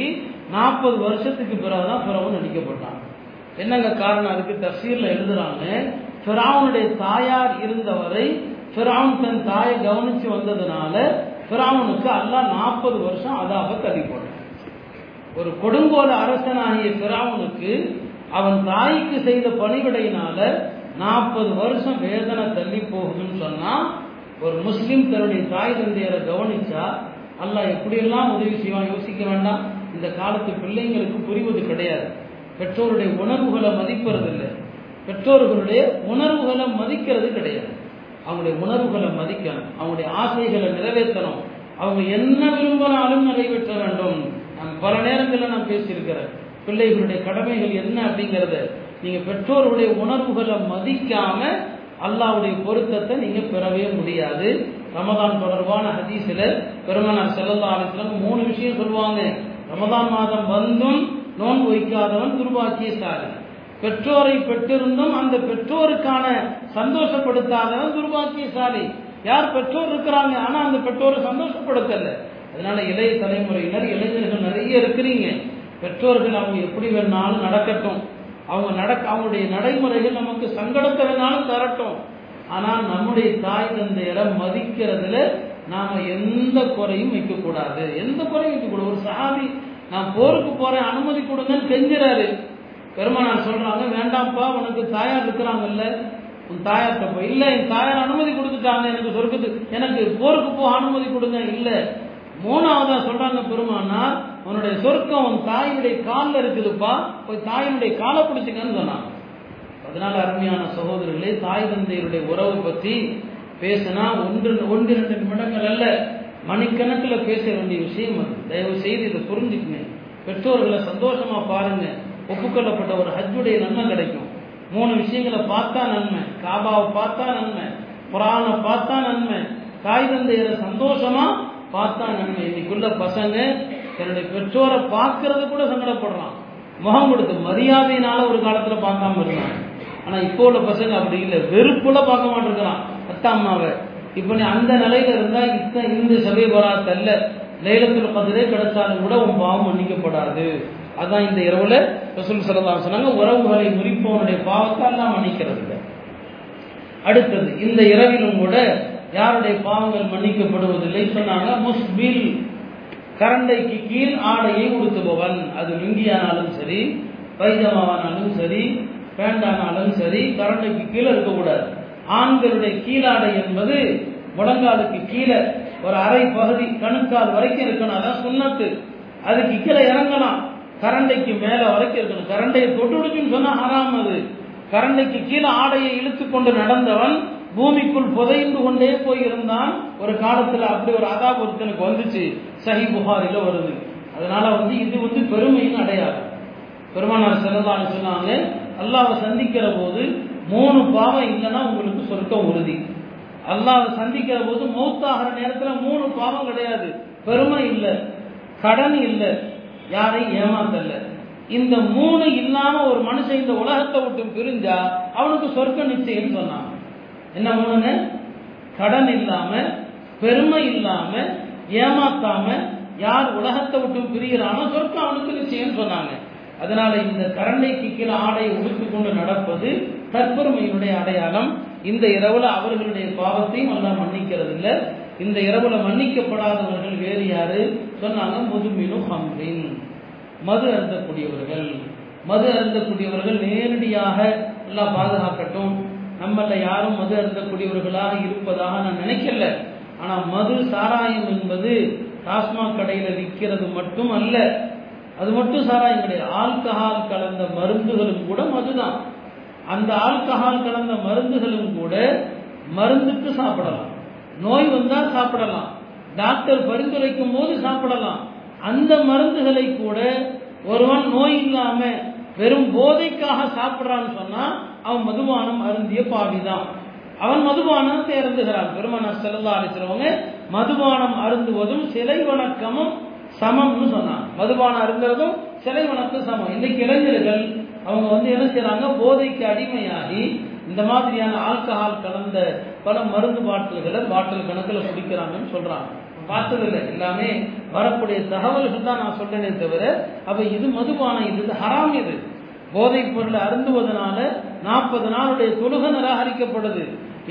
S1: நாற்பது வருஷத்துக்கு பிறகுதான் பிறவன் அடிக்கப்பட்டான். என்னங்க காரணம்? அதுக்கு தஃசீர்ல எழுதுறாங்க ஃபிராவுனுடைய தாயார் இருந்தவரை ஃபிராவுன் தன் தாயை கவனிச்சு வந்ததுனால ஃபிராவுனுக்கு அல்லாஹ் நாற்பது வருஷம் அதாக தள்ளி போட்டான் ஒரு கொடுங்கோல அரசனாகிய ஃபிராவுனுக்கு அவன் தாய்க்கு செய்த பணிவிடையினால நாற்பது வருஷம் வேதனை தள்ளி போகுதுன்னு சொன்னா ஒரு முஸ்லீம் தன்னுடைய தாய் தந்தையரை கவனிச்சா அல்லாஹ் எப்படியெல்லாம் உதவி செய்வான் யோசிக்க வேண்டாம். இந்த காலத்து பிள்ளைங்களுக்கு புரிவது கிடையாது. பெற்றோருடைய உணர்வுகளை மதிப்பது இல்லை பெற்றோர்களுடைய உணர்வுகளை மதிக்கிறது கிடையாது. அவங்களுடைய உணர்வுகளை மதிக்கணும். அவங்களுடைய ஆசைகளை நிறைவேற்றணும். அவங்க என்ன விரும்பினாலும் நிறைவேற்ற வேண்டும். நான் பல நேரங்களில் நான் பேசியிருக்கிறேன். பிள்ளைகளுடைய கடமைகள் என்ன அப்படிங்கிறத நீங்கள் பெற்றோருடைய உணர்வுகளை மதிக்காமல் அல்லாவுடைய பொருத்தத்தை நீங்க பெறவே முடியாது. ரமதான் தொடர்பான ஹதீஸ்ல பெருமனார் செல்லல்லா அலிஸ்லாம் மூணு விஷயம் சொல்லுவாங்க. ரமதான் மாதம் வந்தும் நோன்பு வைக்காதவன் துர்பாக்கியசாலி. பெற்றோரை பெற்றிருந்தும் அந்த பெற்றோருக்கான சந்தோஷப்படுத்தாதவன் துர்பாக்கியசாலி. யார் பெற்றோர் இருக்கிறாங்க ஆனா அந்த பெற்றோரை சந்தோஷப்படுத்தல. அதனால இளைய தலைமுறையினர் இளைஞர்கள் நிறைய இருக்கிறீங்க. பெற்றோர்கள் அவங்க எப்படி வேணாலும் நடக்கட்டும். அவங்க நடக்க அவங்களுடைய நடைமுறைகள் நமக்கு சங்கடத்தை வேணாலும் தரட்டும். ஆனால் நம்முடைய தாய் தந்தையரை மதிக்கிறதுல நாம எந்த குறையும் வைக்கக்கூடாது. எந்த குறையும் வைக்கக்கூடாது. ஒரு சாதி நான் போருக்கு போறேன் அனுமதி கொடுங்கன்னு கெஞ்சுறாரு. பெருமானார் சொல்றாங்க வேண்டாம்ப்பா உனக்கு தாயார் இருக்கிறாங்கல்ல. உன் தாயார்கிட்ட போய் இல்ல என் தாயார் அனுமதி கொடுத்துட்டாங்க எனக்கு சொர்க்கத்துக்கு. எனக்கு போருக்கு போக அனுமதி கொடுங்க. இல்ல. மூணாவதா சொல்றாங்க பெருமானார் உன்னுடைய சொர்க்கம் உன் தாயினுடைய காலில் இருக்குதுப்பா போய் தாயினுடைய காலை பிடிச்சிக்கன்னு சொன்னான். அதனால அருமையான சகோதரர்களே தாய் தந்தையருடைய உறவை பற்றி பேசினா ஒன்று ஒன்று இரண்டு நிமிடங்கள் அல்ல மணிக்கணக்கில் பேச வேண்டிய விஷயம் அது. தயவு செய்து இதை புரிஞ்சுக்குங்க. பெற்றோர்களை சந்தோஷமா பாருங்க. ஒப்புக்கொள்ளப்பட்ட ஒரு ஹஜ்ஜுடைய நன்மை கிடைக்கும். மூணு விஷயங்களை பார்த்தா நன்மை காபாவை பார்த்தா நன்மை குரானை பார்த்தா நன்மை தாய் தந்தையரை சந்தோஷமா பார்த்தா நன்மை. இன்னைக்குள்ள பசங்க தன்னுடைய பெற்றோரை பார்க்கறது கூட சங்கடப்படுறான். முகம் கொடுத்து மரியாதையினால ஒரு காலத்துல பார்க்காம இருந்தான் ஆனா இப்போ உள்ள பசங்க அப்படி இல்லை. வெறுப்புல பார்க்க மாட்டிருக்கிறான். அத்தா அம்மாவை. இப்ப நீ அந்த நிலையில இருந்தா இத்தனை இந்த சபை வராத் அல்ல லைலத்துல பதிலே கிடைச்சாலும் கூட உன் பாவம் மன்னிக்கப்படாது. அதான் இந்த இரவுல ரசூல் சரதா சொன்னாங்க உறவுகளை முறிப்பவனுடைய பாவத்தை எல்லாம் மன்னிக்கிறது இல்லை. அடுத்தது இந்த இரவிலும் கூட யாருடைய பாவங்கள் மன்னிக்கப்படுவதில்லை சொன்னாங்க முஸ்பில் கரண்டைக்கு கீழ் ஆடையை உடுத்துபவன். அது லுங்கியானாலும் சரி பைஜமாவானாலும் சரி பேண்டானாலும் சரி கரண்டைக்கு கீழே இருக்கக்கூடாது. ஆண்களுடைய கீழாடை என்பது முழங்காலுக்கு கீழே ஒரு அரை பகுதி கணுக்கால் வரைக்கும் இருக்கணும் அதான் சுண்ணத்து. அதுக்கு கீழே இறங்கலாம். கரண்டைக்கு மேலே வரைக்கும் இருக்கணும். கரண்டையை தொட்டு சொன்னா ஹராம் அது. கரண்டைக்கு கீழே ஆடையை இழுத்து கொண்டு நடந்தவன் பூமிக்குள் புதைந்து கொண்டே போயிருந்தான். ஒரு காலத்துல அப்படி ஒரு அதாப் ஒருத்தனுக்கு வந்துச்சு. சஹி புகாரில வருது. அதனால வந்து இது வந்து பெருமையின் அடையாளம். பெருமானார் செல்லதான்னு சொன்னாங்க அல்லாவை சந்திக்கிற போது மூணு பாவம் இல்லைன்னா உங்களுக்கு சொர்க்கம் உறுதி. அல்லாவை சந்திக்கிற போது மௌத்தாகிற நேரத்தில் மூணு பாவம் கிடையாது. பெருமை இல்லை கடன் இல்லை யாரையும் ஏமாத்தல்ல இந்த மூணு இல்லாம ஒரு மனுஷன் இந்த உலகத்தை விட்டு பிரிஞ்சா அவனுக்கு சொர்க்க நிச்சயம் சொன்னான் என்ன மூணுங்க கடன் இல்லாம பெருமை இல்லாம ஏமாத்தாம யார் உலகத்தை விட்டு பிரிகிறானோ சொர்க்கம் அவனுக்கு நிச்சயம் சொன்னாங்க. அதனால இந்த கரண்டைக்கு கீழே ஆடையை உடுத்து கொண்டு நடப்பது தற்பெருமையினுடைய அடையாளம். இந்த இரவுல அவர்களுடைய பாவத்தையும் எல்லாம் மன்னிக்கிறது இல்லை இந்த இரவுல மன்னிக்கப்படாதவர்கள் வேறு யாரு? சொன்னாங்க முதுமினு ஹம்ரின். மது அருந்தக்கூடியவர்கள். மது அருந்தக்கூடியவர்கள் நேரடியாக எல்லாம் பாதுகாக்கட்டும். நம்மள யாரும் மது அருந்தக்கூடியவர்களாக இருப்பதாக நான் நினைக்கல. ஆனா மது சாராயம் என்பது டாஸ்மாக் கடையில விற்கிறது மட்டும் அல்ல. அது மட்டும் சாராயம் கிடையாது. ஆல்கஹால் கலந்த மருந்துகளும் கூட மதுதான். அந்த ஆல்கஹால் கலந்த மருந்துகளும் கூட மருந்துக்கு சாப்பிடலாம். நோய் வந்தா சாப்பிடலாம். டாக்டர் பரிந்துரைக்கும் போது சாப்பிடலாம். அந்த மருந்துகளை கூட ஒருவன் நோய் இல்லாம வெறும் போதைக்காக சாப்பிட்றான்னு சொன்னா அவன் மதுபானம் அருந்திய பாவிதான். அவன் மதுபானம் தேர்ந்துகிறான். பெருமனார் செல்லா அழைச்சிருவங்க மதுபானம் அருந்துவதும் சிலை வணக்கமும் சமம்னு சொன்னான் மதுபானம் அருந்துறதும் சிலை வணக்கம் சமம். இன்னைக்கு இளைஞர்கள் அவங்க வந்து என்ன செய்யறாங்க போதைக்கு அடிமையாகி இந்த மாதிரியான ஆல்கஹால் கலந்த பல மருந்து பாட்டில்களை பாட்டில் கணக்கில் குடிக்கிறாங்கன்னு சொல்றாங்க. பார்த்ததில்லை எல்லாமே வரக்கூடிய தகவல்கள் தான் நான் சொல்றேனே தவிர அப்ப இது மதுபானம் இது ஹராம் இது. போதைப் பொருளை அருந்துவதனால நாற்பது நாளுடைய தொழுகை நிராகரிக்கப்படுது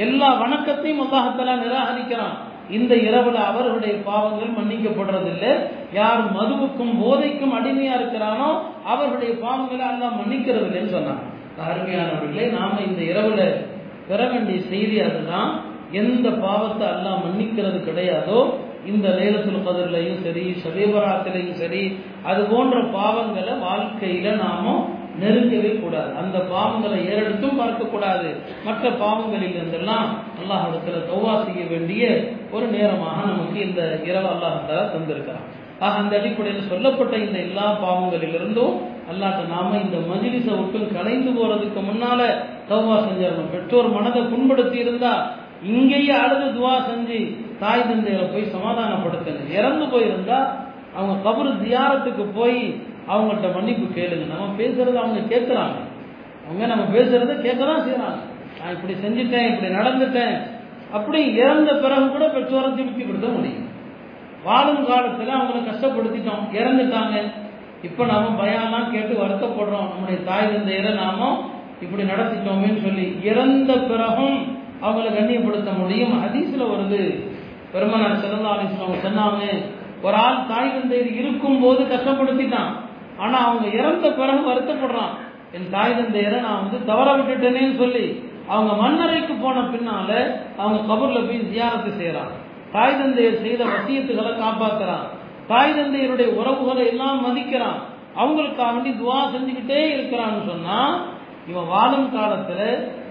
S1: எல்லா வணக்கத்தையும் அல்லாஹத்தலா நிராகரிக்கிறான். இந்த இரவுல அவர்களுடைய பாவங்கள் மன்னிக்கப்படுறதில்லை. யார் மதுவுக்கும் போதைக்கும் அடிமையா இருக்கிறானோ அவர்களுடைய பாவங்களை எல்லாம் மன்னிக்கிறது இல்லைன்னு சொன்னாங்க அருமையானவர்களே நாம இந்த இரவுல பெற வேண்டிய செய்தி அதுதான். எந்த பாவத்தை எல்லாம் மன்னிக்கிறது கிடையாதோ இந்த லேலத்துல் கதிரிலையும் சரி சபீபராத்திலையும் சரி அது போன்ற பாவங்களை வாழ்க்கையில நாமும் நெருங்கவே கூடாது. அந்த பாவங்களை ஏறெடுத்தும் பார்க்கக்கூடாது. மற்ற பாவங்களில் இருந்தெல்லாம் அல்லாஹிடத்துல தௌவா செய்ய வேண்டிய ஒரு நேரமாக நமக்கு இந்த இரவு அல்லாஹால தந்திருக்கிறான். ஆக அந்த அடிப்படையில் சொல்லப்பட்ட இந்த எல்லா பாவங்களிலிருந்தும் அல்லாட்ட நாம இந்த மஜிலிச விட்டு கலைந்து போறதுக்கு முன்னால தௌவா செஞ்சிடணும் பெற்றோர் மனதை புண்படுத்தி இருந்தா இங்கேயே அழுது துவா செஞ்சு தாய் தந்தையரை போய் சமாதானப்படுத்தணும். இறந்து போயிருந்தா அவங்க கபரு தியாரத்துக்கு போய் அவங்கள்ட்ட மன்னிப்பு கேளுங்க. நம்ம பேசுறது அவங்க கேட்குறாங்க. அவங்க நம்ம பேசுறத கேட்க தான் செய்யறாங்க நான் இப்படி செஞ்சுட்டேன் இப்படி நடந்துட்டேன். அப்படி இறந்த பிறகு கூட பெற்றோரை திருப்திப்படுத்த முடியும். வாழும் காலத்தில் அவங்கள கஷ்டப்படுத்திட்டோம். இறந்துட்டாங்க. இப்போ நாம பயம்லாம் கேட்டு வருத்தப்படுறோம். நம்முடைய தாய் தந்தையரை நாம இப்படி நடத்திட்டோமேன்னு சொல்லி இறந்த பிறகும் அவங்கள கண்ணியப்படுத்த முடியும். ஹதீஸ்ல வருது. பெருமனார் சிறந்த அவங்க சொன்னாங்க ஒரு ஆள் தாய் தந்தையர் இருக்கும் போது கஷ்டப்படுத்திட்டான். ஆனா அவங்க இறந்த பிறகு வருத்தப்படுறான். என் தாய் தந்தையரை நான் வந்து தவற விட்டுட்டேனேன்னு சொல்லி அவங்க மண்ணறைக்கு போன பின்னால அவங்க கபூர்ல போய் ஜியாரத்து செய்யறான் தாய் தந்தையர் செய்த வசியத்துகளை காப்பாத்துறான். தாய் தந்தையருடைய உறவுகளை எல்லாம் மதிக்கிறான். அவங்களுக்காக வேண்டி துவா செஞ்சுக்கிட்டே இருக்கிறான்னு சொன்னா இவன் வாழும் காலத்துல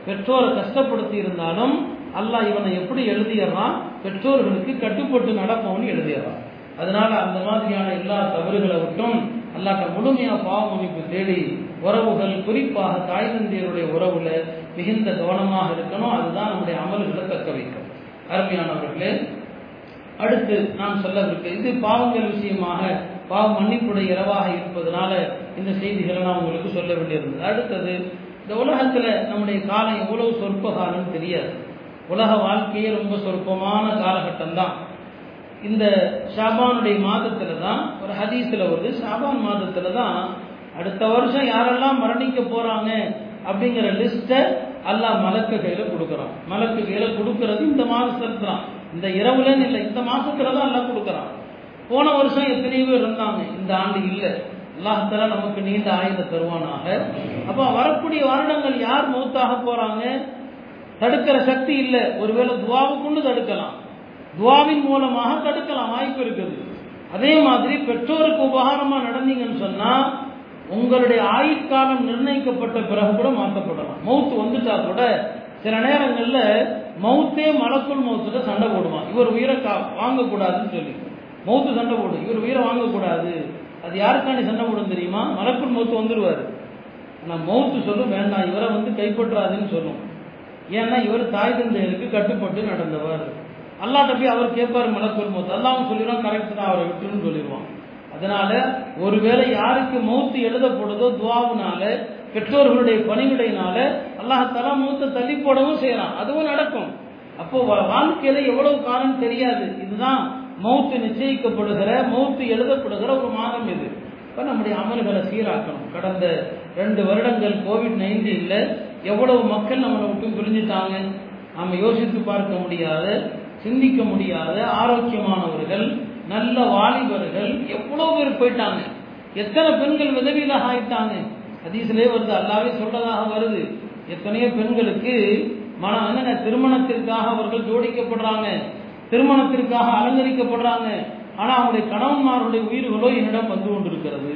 S1: பெற்றோரை கஷ்டப்படுத்தி இருந்தாலும் அல்லாஹ் இவனை எப்படி எழுதிடுறான் பெற்றோர்களுக்கு கட்டுப்பட்டு நடப்பவன் எழுதிடுறான் அதனால அந்த மாதிரியான எல்லா தவறுகளை விட்டும் அல்லாட்ட முழுமையா பாவ மன்னிப்பு தேடி உறவுகள் குறிப்பாக தாய் தந்தையருடைய உறவுல மிகுந்த கவனமாக இருக்கணும். அதுதான் நம்முடைய அமல்களை தக்க வைக்கும். அருமையானவர்களே அடுத்து நான் சொல்லவிருக்க இது பாவங்கள் விஷயமாக பாவ மன்னிப்புடைய இரவாக இருப்பதனால இந்த செய்திகளை நான் உங்களுக்கு சொல்ல வேண்டியிருந்தது. அடுத்தது இந்த உலகத்துல நம்முடைய காலம் எவ்வளவு சொற்ப காலம் தெரியாது. உலக வாழ்க்கையே ரொம்ப சொற்பமான காலகட்டம் தான் இந்த ஷாபானுடைய மாதத்தில் தான் ஒரு ஹதீஸில் வருது. ஷாபான் மாதத்தில் தான் அடுத்த வருஷம் யாரெல்லாம் மரணிக்க போகிறாங்க அப்படிங்கிற லிஸ்ட்டை அல்லாஹ் மலக்கு கையில் கொடுக்குறான். மலக்கு கையில் கொடுக்கறது இந்த மாதத்தில் தான் இந்த இரவுலன்னு இல்லை இந்த மாதத்தில் தான் எல்லாம் கொடுக்குறான். போன வருஷம் எத்தனையோ பேர் இருந்தாங்க. இந்த ஆண்டு இல்லை. அல்லாஹால நமக்கு நீண்ட ஆயுத தருவானாக. அப்போ வரக்கூடிய வருடங்கள் யார் மூத்தாக போகிறாங்க தடுக்கிற சக்தி இல்லை. ஒருவேளை துவாவை தடுக்கலாம். துவாவின் மூலமாக தடுக்கலாம் வாய்ப்பு இருக்குது. அதே மாதிரி பெற்றோருக்கு உபகாரமா நடந்தீங்கன்னு சொன்னா உங்களுடைய ஆயுட்காலம் நிர்ணயிக்கப்பட்ட பிறகு கூட மாற்றப்படலாம் மவுத்து வந்துட்டா கூட சில நேரங்கள்ல மவுத்தே மலக்குள் மவுத்துல சண்டை போடுவான். இவர் உயிரை கா வாங்கக்கூடாதுன்னு சொல்லி. மவுத்து சண்டை போடும் இவர் உயிரை வாங்கக்கூடாது. அது யாருக்காண்டி சண்டை போடும் தெரியுமா? மலக்குள் மவுத்து வந்துடுவார் ஆனால் மவுத்து சொல்லும் வேண்டாம். இவரை வந்து கைப்பற்றாதுன்னு சொல்லும். ஏன்னா இவர் தாய் தந்தையருக்கு கட்டுப்பட்டு நடந்தவர். அல்லாட்ட போய் அவர் கேட்பார் மலக்குள் மௌத் அல்லாவும் சொல்லிடுவான் கரெக்ட் தான் அவரை விட்டுன்னு சொல்லிடுவான். அதனால ஒருவேளை யாருக்கு மௌத்து எழுதப்படுதோ துவாவுனால பெற்றோர்களுடைய பணிவிடையினால அல்லாஹால மூத்த தள்ளி போடவும் செய்யறான். அதுவும் நடக்கும். அப்போ வாழ்க்கையில எவ்வளவு காலம் தெரியாது. இதுதான் மௌத்து நிச்சயிக்கப்படுகிற மௌத்து எழுதப்படுகிற ஒரு மாதம் இது. இப்போ நம்முடைய அமல்களை சீராக்கணும். கடந்த ரெண்டு வருடங்கள் கோவிட் நைன்டீனில் எவ்வளவு மக்கள் நம்மளை விட்டு பிரிஞ்சுட்டாங்க? நம்ம யோசித்து பார்க்க முடியாத. சிந்திக்க முடியாத ஆரோக்கியமானவர்கள் நல்ல வாலிபர்கள் எவ்வளோ பேர் போயிட்டாங்க. எத்தனை பெண்கள் விதவியில் ஆயிட்டாங்க ஹதீஸ்லேயே வருது அல்லாவே சொல்றதாக வருது. எத்தனையோ பெண்களுக்கு மனம் என்னங்க திருமணத்திற்காக அவர்கள் ஜோடிக்கப்படுறாங்க. திருமணத்திற்காக அலங்கரிக்கப்படுறாங்க. ஆனால் அவங்களுடைய கணவன்மாருடைய உயிர்களோ என்னிடம் வந்து கொண்டிருக்கிறது.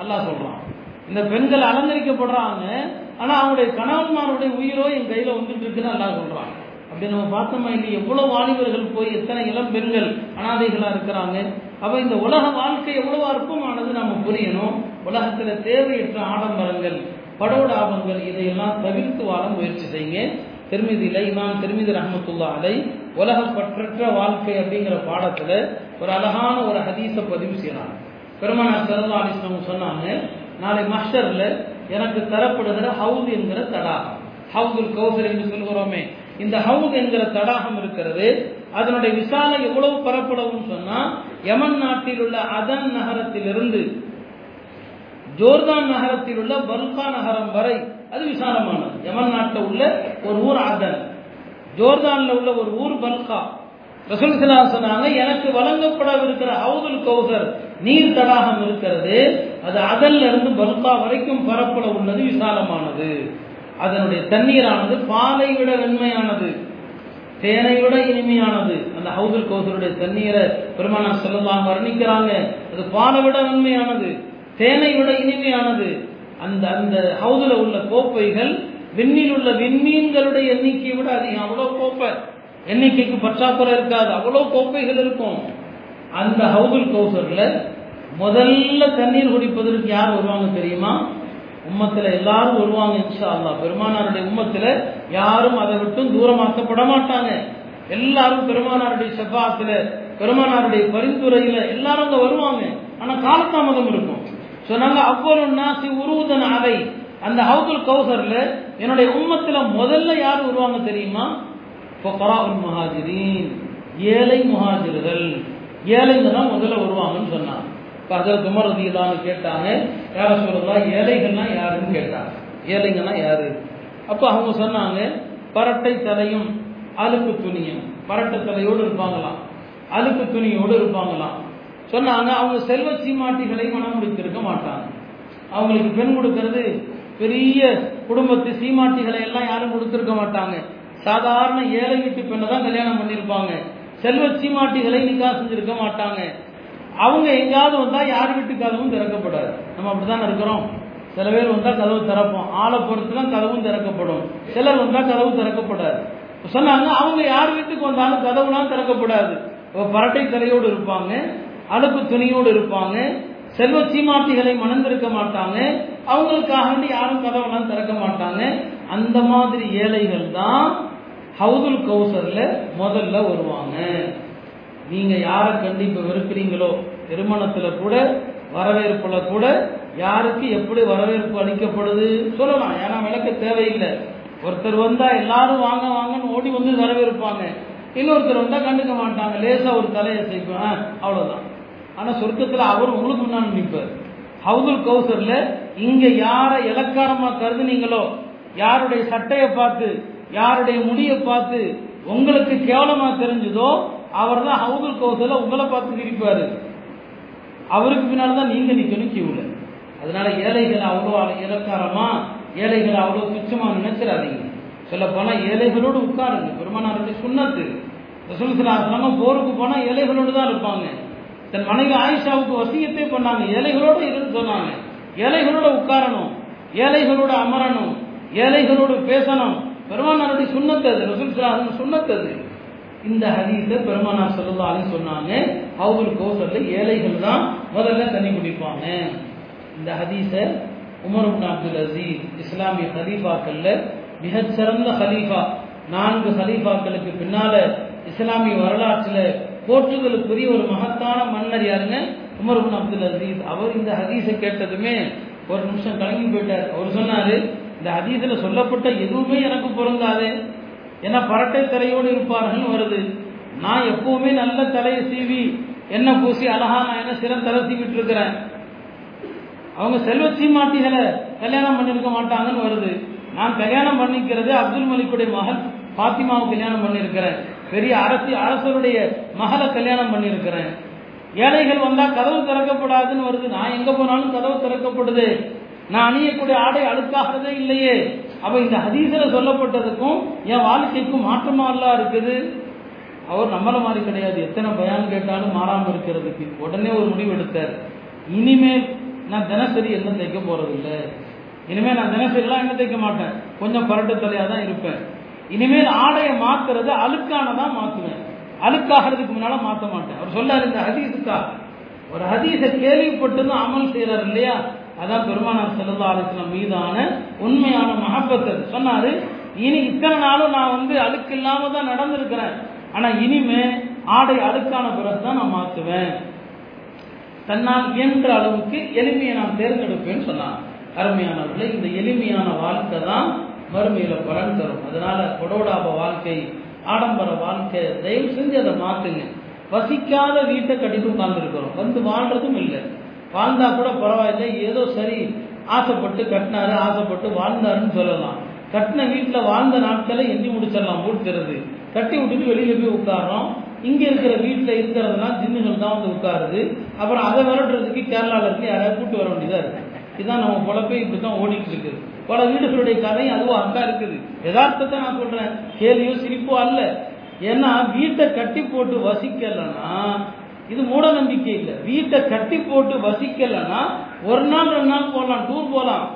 S1: அல்லாஹ் சொல்றான். இந்த பெண்கள் அலங்கரிக்கப்படுறாங்க. ஆனால் அவங்களுடைய கணவன்மாருடைய உயிரோ என் கையில் வந்துட்டு இருக்குன்னு அல்லாஹ் சொல்றான். அப்படி நம்ம பார்த்தோமா இல்லை எவ்வளோ வாலிபர்கள் போய் எத்தனை இளம் பெண்கள் அனாதைகளாக இருக்கிறாங்க? அப்போ இந்த உலக வாழ்க்கை எவ்வளோ அற்பமானது நம்ம புரியணும். உலகத்தில் தேவையற்ற ஆடம்பரங்கள் படோடாபங்கள் இதையெல்லாம் தவிர்த்து வாழ முயற்சி செய்யுங்க. திருமதியில் இமாம் திருமிதி ரஹமத்துல்லா அலை உலக பற்றற்ற வாழ்க்கை அப்படிங்கிற பாடத்தில் ஒரு அழகான ஒரு ஹதீஸை பதிவு செய்கிறாங்க பெருமனார் சரல்லா அலிஸ்லாம் சொன்னாங்க நாளை மஷர்ல எனக்கு தரப்படுகிற ஹவுது என்கிற தடாகம். ஹவுதுல் கௌசர் என்று சொல்கிறோமே இந்த ஹவுத் என்கிற தடாகம் இருக்கிறது. அதனுடைய விசாலம் எவ்வளவு பரப்பளவும் சொன்னா யமன் நாட்டில் உள்ள அதன் நகரத்திலிருந்து ஜோர்தான் நகரத்தில் உள்ள பல்கா நகரம் வரை அது விசாலமானது. யமன் நாட்டில் உள்ள ஒரு ஊர் அதன். ஜோர்தான்ல உள்ள ஒரு ஊர் பல்கா. ரசூல் சொன்னாங்க எனக்கு வழங்கப்படவிருக்கிற ஹவுதுல் கௌசர் நீர் தடாகம் இருக்கிறது. அது அதல்ல இருந்து பல்கா வரைக்கும் பரப்பள உள்ளது விசாலமானது. அதனுடைய தண்ணீரானது பாலை விட வெண்மையானது தேனை விட இனிமையானது. அந்த ஹவுதுல் கௌசருடைய தண்ணீரை பெருமானா சொல்லலாம் வர்ணிக்கிறாங்க. அது பாலை விட வெண்மையானது தேனை விட இனிமையானது. அந்த அந்த ஹவுதுல உள்ள கோப்பைகள் விண்ணில் உள்ள விண்மீன்களுடைய எண்ணிக்கையை விட அதிகம். அவ்வளோ கோப்பை. எண்ணிக்கைக்கு பற்றாக்குறை இருக்காது. அவ்வளோ கோப்பைகள் இருக்கும். அந்த ஹவுதுல் கௌசரில் முதல்ல தண்ணீர் குடிப்பதற்கு யார் வருவாங்க தெரியுமா? உம்மத்துல எல்லாரும் வருவாங்க இன்ஷா அல்லா பெருமானாருடைய உம்மத்துல யாரும் அதை விட்டும் தூரமாக்கப்பட மாட்டாங்க எல்லாரும் பெருமானாருடைய செவ்வாத்துல பெருமானாருடைய பரிந்துரையில எல்லாரும் அங்க வருவாங்க. ஆனா காலதாமதம் இருக்கும். சொன்னாங்க அவ்வளவு நாசி உருவுதன் அவை அந்த ஹவுதுல் கௌசர்ல என்னுடைய உம்மத்துல முதல்ல யார் வருவாங்க தெரியுமா? மகாஜிரின் ஏழை முஹாஜிர்கள். ஏழைங்க தான் முதல்ல வருவாங்கன்னு சொன்னாங்க. இப்போ அதில் குமரதியிலான்னு கேட்டாங்க யார சொல்றதா ஏழைகள்னா யாருன்னு கேட்டாங்க. ஏழைங்கன்னா யாரு? அப்போ அவங்க சொன்னாங்க பரட்டை தலையும் அழுக்கு துணியும். பரட்டை தலையோடு இருப்பாங்களாம். அழுக்கு துணியோடு இருப்பாங்களாம். சொன்னாங்க அவங்க செல்வ சீமாட்டிகளை மனம் முடித்திருக்க மாட்டாங்க. அவங்களுக்கு பெண் கொடுக்கறது பெரிய குடும்பத்து சீமாட்டிகளை எல்லாம் யாரும் கொடுத்துருக்க மாட்டாங்க. சாதாரண ஏழை வீட்டு பெண்ணை தான் கல்யாணம் பண்ணியிருப்பாங்க. செல்வ சீமாட்டிகளை நிக்கா செஞ்சிருக்க மாட்டாங்க. அவங்க எங்காவது வந்தா யார் வீட்டு கதவும் திறக்கப்படாது. நம்ம அப்படிதான் இருக்கிறோம்? சில பேர் வந்தா கதவு திறப்போம். ஆளை பொறுத்து தான் கதவும் திறக்கப்படும். சிலர் வந்தா கதவு திறக்கப்படாது. சொன்னாங்க அவங்க யார் வீட்டுக்கு வந்தாலும் கதவுலாம் திறக்கப்படாது. பரட்டை தலையோடு இருப்பாங்க அழுப்பு துணியோடு இருப்பாங்க செல்வ சீமாட்டிகளை மணந்திருக்க மாட்டாங்க அவங்களுக்காக வேண்டி யாரும் கதவெல்லாம் திறக்க மாட்டாங்க. அந்த மாதிரி ஏழைகள் தான் ஹவுதுல் கௌசர்ல முதல்ல வருவாங்க. நீங்க யாரை கண்டிப்பா வெறுக்கிறீங்களோ திருமணத்துல கூட வரவேற்புல கூட யாருக்கு எப்படி வரவேற்பு அளிக்கப்படுது சொல்லலாம். ஏன்னா விளக்க தேவையில்லை. ஒருத்தர் வந்தா எல்லாரும் வாங்க வாங்கன்னு ஓடி வந்து வரவேற்பாங்க. இன்னொருத்தர் வந்தா கண்டுக்க மாட்டாங்க. லேசா ஒரு தலையை செய்வேன் அவ்வளவுதான். ஆனா சொர்க்கத்துல அவர் உங்களுக்கு முன்னாடி நிற்பார். ஹவுதுல் கௌசர்ல இங்க யாரை இலக்காரமா கருதுனீங்களோ யாருடைய சட்டையை பார்த்து யாருடைய முடியை பார்த்து உங்களுக்கு கேவலமா தெரிஞ்சதோ அவர் தான் ஹவுதுல் கௌசர்ல உங்களை பார்த்து சிரிப்பாரு. அவருக்கு பின்னால் தான் நீங்க நிக்கணும் கியூல அதனால ஏழைகள் அவ்வளோ இலக்காரமா ஏழைகள் அவ்வளோ துச்சமா நினைச்சிடாதீங்க. சொல்ல போனா ஏழைகளோடு உட்காருங்க. பெருமானாருடைய சுண்ணத்து. ரசூலுல்லாஹி போருக்கு போனா ஏழைகளோடு தான் இருப்பாங்க. தன் மனைவி ஆயிஷாவுக்கு வசியத்தை பண்ணாங்க. ஏழைகளோடு இருந்து சொன்னாங்க. ஏழைகளோட உட்காரணும். ஏழைகளோட அமரணும். ஏழைகளோடு பேசணும். பெருமானாருடைய சுண்ணத்து அது. சுண்ணத்தது அது. இந்த ஹதீஸை பெருமானார் சொல்லலான்னு சொன்னாங்க. ஹவுல் கோசல்ல ஏழைகள் தான் முதல்ல தண்ணி குடிப்பாங்க. இந்த ஹதீஸை உமர் அப்துல் அசீஸ் இஸ்லாமிய ஹலீஃபாக்கள்ல மிகச்சிறந்த ஹலீஃபா. நான்கு ஹலீஃபாக்களுக்கு பின்னால இஸ்லாமிய வரலாற்றுல போற்றுதலுக்குரிய ஒரு மகத்தான மன்னர் யாருங்க உமர் அப்துல் அசீஸ். அவர் இந்த ஹதீஸை கேட்டதுமே ஒரு நிமிஷம் கலங்கி போயிட்டார். அவர் சொன்னாரு இந்த ஹதீஸில் சொல்லப்பட்ட எதுவுமே எனக்கு பொருந்தாது. ஏன்னா பரட்டை தலையோடு இருப்பார்கள் வருது. நான் எப்பவுமே நல்ல தலையை சீவி என்ன பூசி அழகா நான் என்ன சிறந்த தலை சீவிட்டு இருக்கிறேன் அவங்க செல்வ சீமாட்டிகளை கல்யாணம் பண்ணிருக்க மாட்டாங்கன்னு வருது. நான் கல்யாணம் பண்ணிக்கிறது அப்துல் மலிக்குடைய மகள் பாத்திமாவை கல்யாணம் பண்ணியிருக்கிறேன் பெரிய அரசி அரசருடைய மகளை கல்யாணம் பண்ணியிருக்கிறேன் ஏழைகள் வந்தா கதவு திறக்கப்படாதுன்னு வருது. நான் எங்க போனாலும் கதவு திறக்கப்படுது. நான் அணியக்கூடிய ஆடை அழுக்காகிறதே இல்லையே. அப்ப இந்த ஹதீஸில் சொல்லப்பட்டதுக்கும் என் வாழ்க்கைக்கும் மாற்றமா இருக்குது? அவர் நம்மள மாதிரி கிடையாது. எத்தனை பயான் கேட்டாலும் மாறாமல் இருக்கிறதுக்கு. உடனே ஒரு முடிவு எடுத்தார். இனிமேல் நான் தினசரி என்ன தைக்க போறது இல்லை இனிமேல் நான் தினசரிலாம் என்ன தைக்க மாட்டேன். கொஞ்சம் பரட்டு தலையாக தான் இருப்பேன். இனிமேல் ஆடையை மாத்துறது அழுக்கானதான் மாத்துவேன். அழுக்காகிறதுக்கு முன்னால மாற்ற மாட்டேன். அவர் சொல்லாரு இந்த ஹதீஸுக்கா ஒரு ஹதீஸை கேள்விப்பட்டதும் அமல் செய்யறாரு இல்லையா? அதான் பெருமானார் செல்லா அலுவலம் மீதான உண்மையான மகப்பத்து சொன்னாரு இனி இத்தனை நாளும் நான் வந்து அழுக்கு இல்லாம தான் நடந்திருக்கிறேன். ஆனா இனிமே ஆடை அழுக்கான பிறகு தான் நான் மாத்துவேன் தன்னால் இயன்ற அளவுக்கு எளிமையை நான் தேர்ந்தெடுப்பேன்னு சொன்னான் அருமையானவர்களே இந்த எளிமையான வாழ்க்கை தான் மறுமையில பலன் தரும். அதனால கொடோடாப வாழ்க்கை ஆடம்பர வாழ்க்கை தயவு செஞ்சு அதை மாத்துங்க வசிக்காத வீட்டை கட்டிட்டு உட்கார்ந்துருக்கிறோம். வந்து வாழ்றதும் இல்லை. வாழ்ந்தா கூட பரவாயில்லை ஏதோ சரி ஆசைப்பட்டு கட்டினாரு ஆசைப்பட்டு வாழ்ந்தாருன்னு சொல்லலாம். கட்டின வீட்டில் வாழ்ந்த நாட்களை எண்ணி முடிச்சிடலாம் மூடுத்துறது கட்டி விட்டுட்டு வெளியில் போய் உட்காரோம் இங்கே இருக்கிற வீட்டில் இருக்கிறதெல்லாம் ஜின்னுகள் தான் வந்து உட்காருது. அப்புறம் அதை விரட்டுறதுக்கு கேரளாவில் இருந்து யாராவது கூட்டு வர வேண்டியதாக இருக்குது இதுதான் நம்ம பொழப்பே இப்படிதான் ஓடிட்டு இருக்குது. பல வீடுகளுடைய கதையும் அதுவும் அங்கே இருக்குது. யதார்த்தத்தை நான் சொல்கிறேன் கேலியோ சிரிப்போ அல்ல. ஏன்னா வீட்டை கட்டி போட்டு வசிக்கலைன்னா இது மூட நம்பிக்கை இல்லை. வீட்டை கட்டி போட்டு வசிக்கலன்னா ஒரு நாள் ரெண்டு நாள் போகலாம் டூர் போகலாம்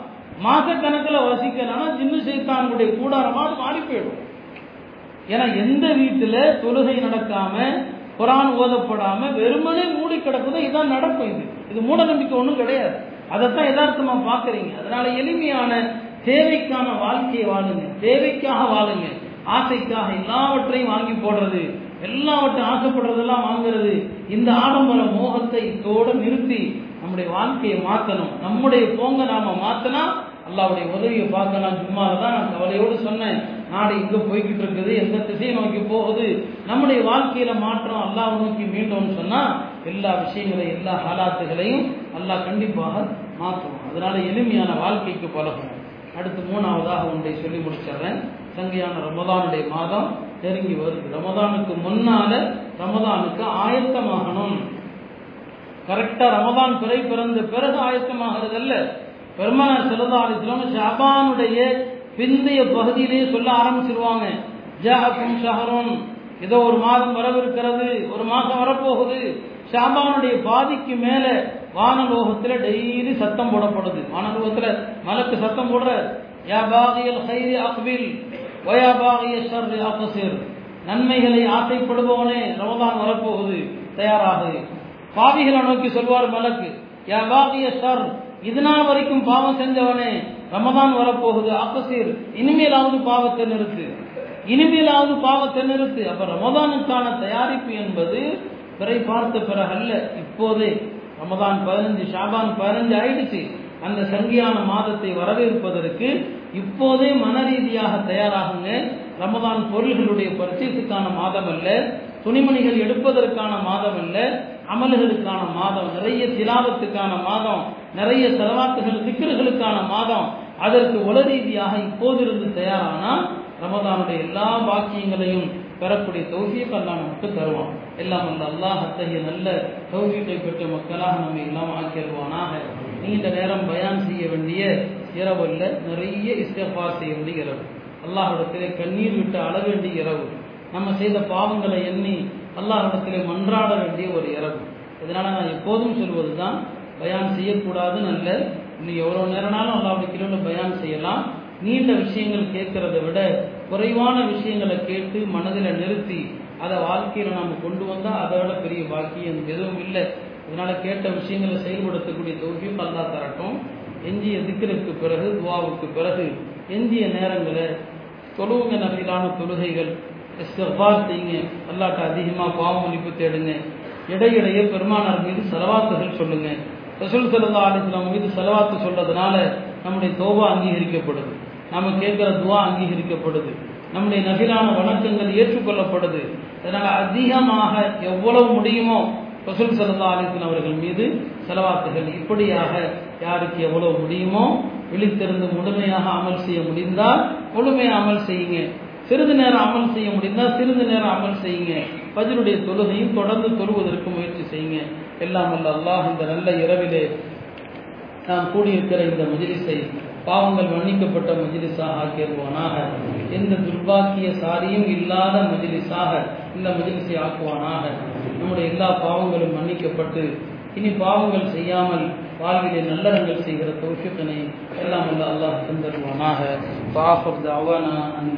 S1: மாசக்கணக்கில் வசிக்கலன்னா ஜின்னு சைத்தானுடைய கூடாரமா அது மாறி போயிடும். ஏன்னா எந்த வீட்டில் தொழுகை நடக்காம குரான் ஓதப்படாம வெறுமனே மூடி கிடக்குதோ இதான் நடக்கும் இது. இது மூட நம்பிக்கை ஒன்றும் கிடையாது. அதைத்தான் யதார்த்தமா பாக்குறீங்க அதனால எளிமையான தேவைக்கான வாழ்க்கையை வாழுங்க. தேவைக்காக வாழுங்க. ஆசைக்காக எல்லாவற்றையும் வாங்கி போடுறது எல்லாவற்றையும் ஆசைப்படுறதெல்லாம் வாங்குறது இந்த ஆடம்பர மோகத்தை இதோட நிறுத்தி நம்முடைய வாழ்க்கையை மாற்றணும் நம்முடைய போங்க நாம மாத்தினா அல்லாவுடைய உதவியை பார்க்கலாம் சும்மா தான் நான் கவலையோடு சொன்னேன். நாடு இங்க போய்கிட்டு இருக்குது. எந்த திசையை நோக்கி போகுது? நம்முடைய வாழ்க்கையில மாற்றம் அல்லாஹ் நோக்கி மீண்டோம்னு சொன்னா எல்லா விஷயங்களையும் எல்லா ஹாலாத்துகளையும் அல்லாஹ் கண்டிப்பாக மாற்றுவோம் அதனால எளிமையான வாழ்க்கைக்கு பழகணும் அடுத்து மூணாவதாக ஒன்றை சொல்லி முடிச்சிடுறேன். சங்கையான ரமதானுடைய மாதம் நெருங்கி வருது. ரமதானுக்கு முன்னால ரமதானுக்கு ஆயத்தமாகணும். கரெக்டா ரமதான் பிறை பிறந்த பிறகு ஆயத்தமாகிறது அல்ல பெருமானார் செல்லதா அலிஸ்லாம் ஷாபானுடைய பிந்தைய பகுதியிலேயே சொல்ல ஆரம்பிச்சிருவாங்க. ஜாஹக்கும் ஷஹரும். ஏதோ ஒரு மாதம் வரவிருக்கிறது ஒரு மாதம் வரப்போகுது. ஷாபானுடைய பாதிக்கு மேல வானலோகத்துல டெய்லி சத்தம் போடப்படுது. வானலோகத்துல மலக்கு சத்தம் போடுற யா பாகியல் ஹைரி அக்பில் வயா ஷர்ரி அக்சிர் நன்மைகளை ஆசைப்படுபவனே ரமதான் வரப்போகுது. தயாராக. பாவிகளை நோக்கி சொல்வார் மலக்கு யா பாகிய ஷர் இது வரைக்கும் பாவம் செஞ்சவனே ரமதான் வரப்போகுது. அப்பசீர் இனிமேலாவது பாவத்தை நிறுத்து. இனிமேலாவது பாவத்தை நிறுத்து. அப்ப ரமதானுக்கான தயாரிப்பு என்பது பிறை பார்த்த பிறகு அல்ல இப்போதே. ரமதான் பதினஞ்சு ஷாபான் பதினஞ்சு ஆயிடுச்சு. அந்த சங்கியான மாதத்தை வரவேற்பதற்கு இப்போதே மன ரீதியாக தயாராகுங்க. ரமதான் பொருள்களுடைய பர்ச்சேஸுக்கான மாதம் அல்ல. துணிமணிகள் எடுப்பதற்கான மாதம் அல்ல. அமல்களுக்கான மாதம் நிறைய திலாவத்துக்கான மாதம் நிறைய செலவாக்குகள் சிக்கல்களுக்கான மாதம். அதற்கு உல ரீதியாக இப்போதிருந்து தயாரானால் ரமதானுடைய எல்லா பாக்கியங்களையும் பெறக்கூடிய தௌஃபீக் அல்லாஹ் நமக்கு தருவான். எல்லாம் அந்த அல்லாஹ் அத்தகைய நல்ல தௌசியத்தை பெற்ற மக்களாக நம்ம எல்லாம் ஆக்கிடுவானாக நீண்ட நேரம் பயான் செய்ய வேண்டிய இரவு அல்ல நிறைய இஸ்தஃபார் செய்ய வேண்டிய இரவு. அல்லாஹிடத்திலே கண்ணீர் விட்டு அழ வேண்டிய இரவு. நம்ம செய்த பாவங்களை எண்ணி அல்லாஹிடத்திலே மன்றாட வேண்டிய ஒரு இரவு. இதனால நான் எப்போதும் சொல்வது தான் பயான் செய்யக்கூடாதுன்னு அல்ல. இன்னும் எவ்வளோ நேரம்னாலும் அல்லாவுடைய கிலோவில் பயான் செய்யலாம். நீண்ட விஷயங்கள் கேட்கறத விட குறைவான விஷயங்களை கேட்டு மனதில் நிறுத்தி அதை வாழ்க்கையில் நாம் கொண்டு வந்தால் அதை விட பெரிய பாக்கியம் எதுவும் இல்லை. இதனால கேட்ட விஷயங்களை செயல்படுத்தக்கூடிய தோல்வியும் அல்லா தரட்டும். எஞ்சிய திக்கிற்கு பிறகு துவாவுக்கு பிறகு எஞ்சிய நேரங்களை தொழுவுங்க நபிலான தொழுகைகள் இஸ்திஃபார் செய்யுங்க. அல்லாட்ட அதிகமாக பாவம் மன்னிப்பு தேடுங்க. இடையிடையே பெருமானார் மீது செலவாத்துகள் சொல்லுங்க. ரசூல் சல்லா அலிஸ்லாம் மீது செலவாத்து சொல்றதுனால நம்முடைய தோபா அங்கீகரிக்கப்படுது. நம்ம கேட்குற துவா அங்கீகரிக்கப்படுது. நம்முடைய நகிலான வணக்கங்கள் ஏற்றுக்கொள்ளப்படுது. அதனால் அதிகமாக எவ்வளவு முடியுமோ ரசூல் சல்லா அலிஸ்லாம் அவர்கள் மீது செலவாத்துகள் இப்படியாக யாருக்கு எவ்வளவு முடியுமோ விழித்திருந்து முழுமையாக அமல் செய்ய முடிந்தால் முழுமையாக அமல் செய்யுங்க. சிறிது நேரம் அமல் செய்ய முடிந்தால் சிறிது நேரம் அமல் செய்யுங்க. பதிலுடைய தொழுகையும் தொடர்ந்து தொழுவதற்கு முயற்சி செய்யுங்க. எல்லாம் அல்ல அல்லாஹ் இந்த நல்ல இரவிலே நாம் கூடியிருக்கிற இந்த மஜிலிஸை பாவங்கள் மன்னிக்கப்பட்ட மஜிலிஸாக ஆக்கிடுவானாக எந்த துர்பாக்கிய சாரியும் இல்லாத மஜிலிஸாக இந்த மஜிலிஸை ஆக்குவானாக. நம்முடைய எல்லா பாவங்களும் மன்னிக்கப்பட்டு இனி பாவங்கள் செய்யாமல் வாழ்விலே நல்லறங்கள் செய்கிற தோஷத்தினை எல்லாம் அல்ல அல்லாஹ் தந்தருவானாக. பாஃபர் தாவானா அன்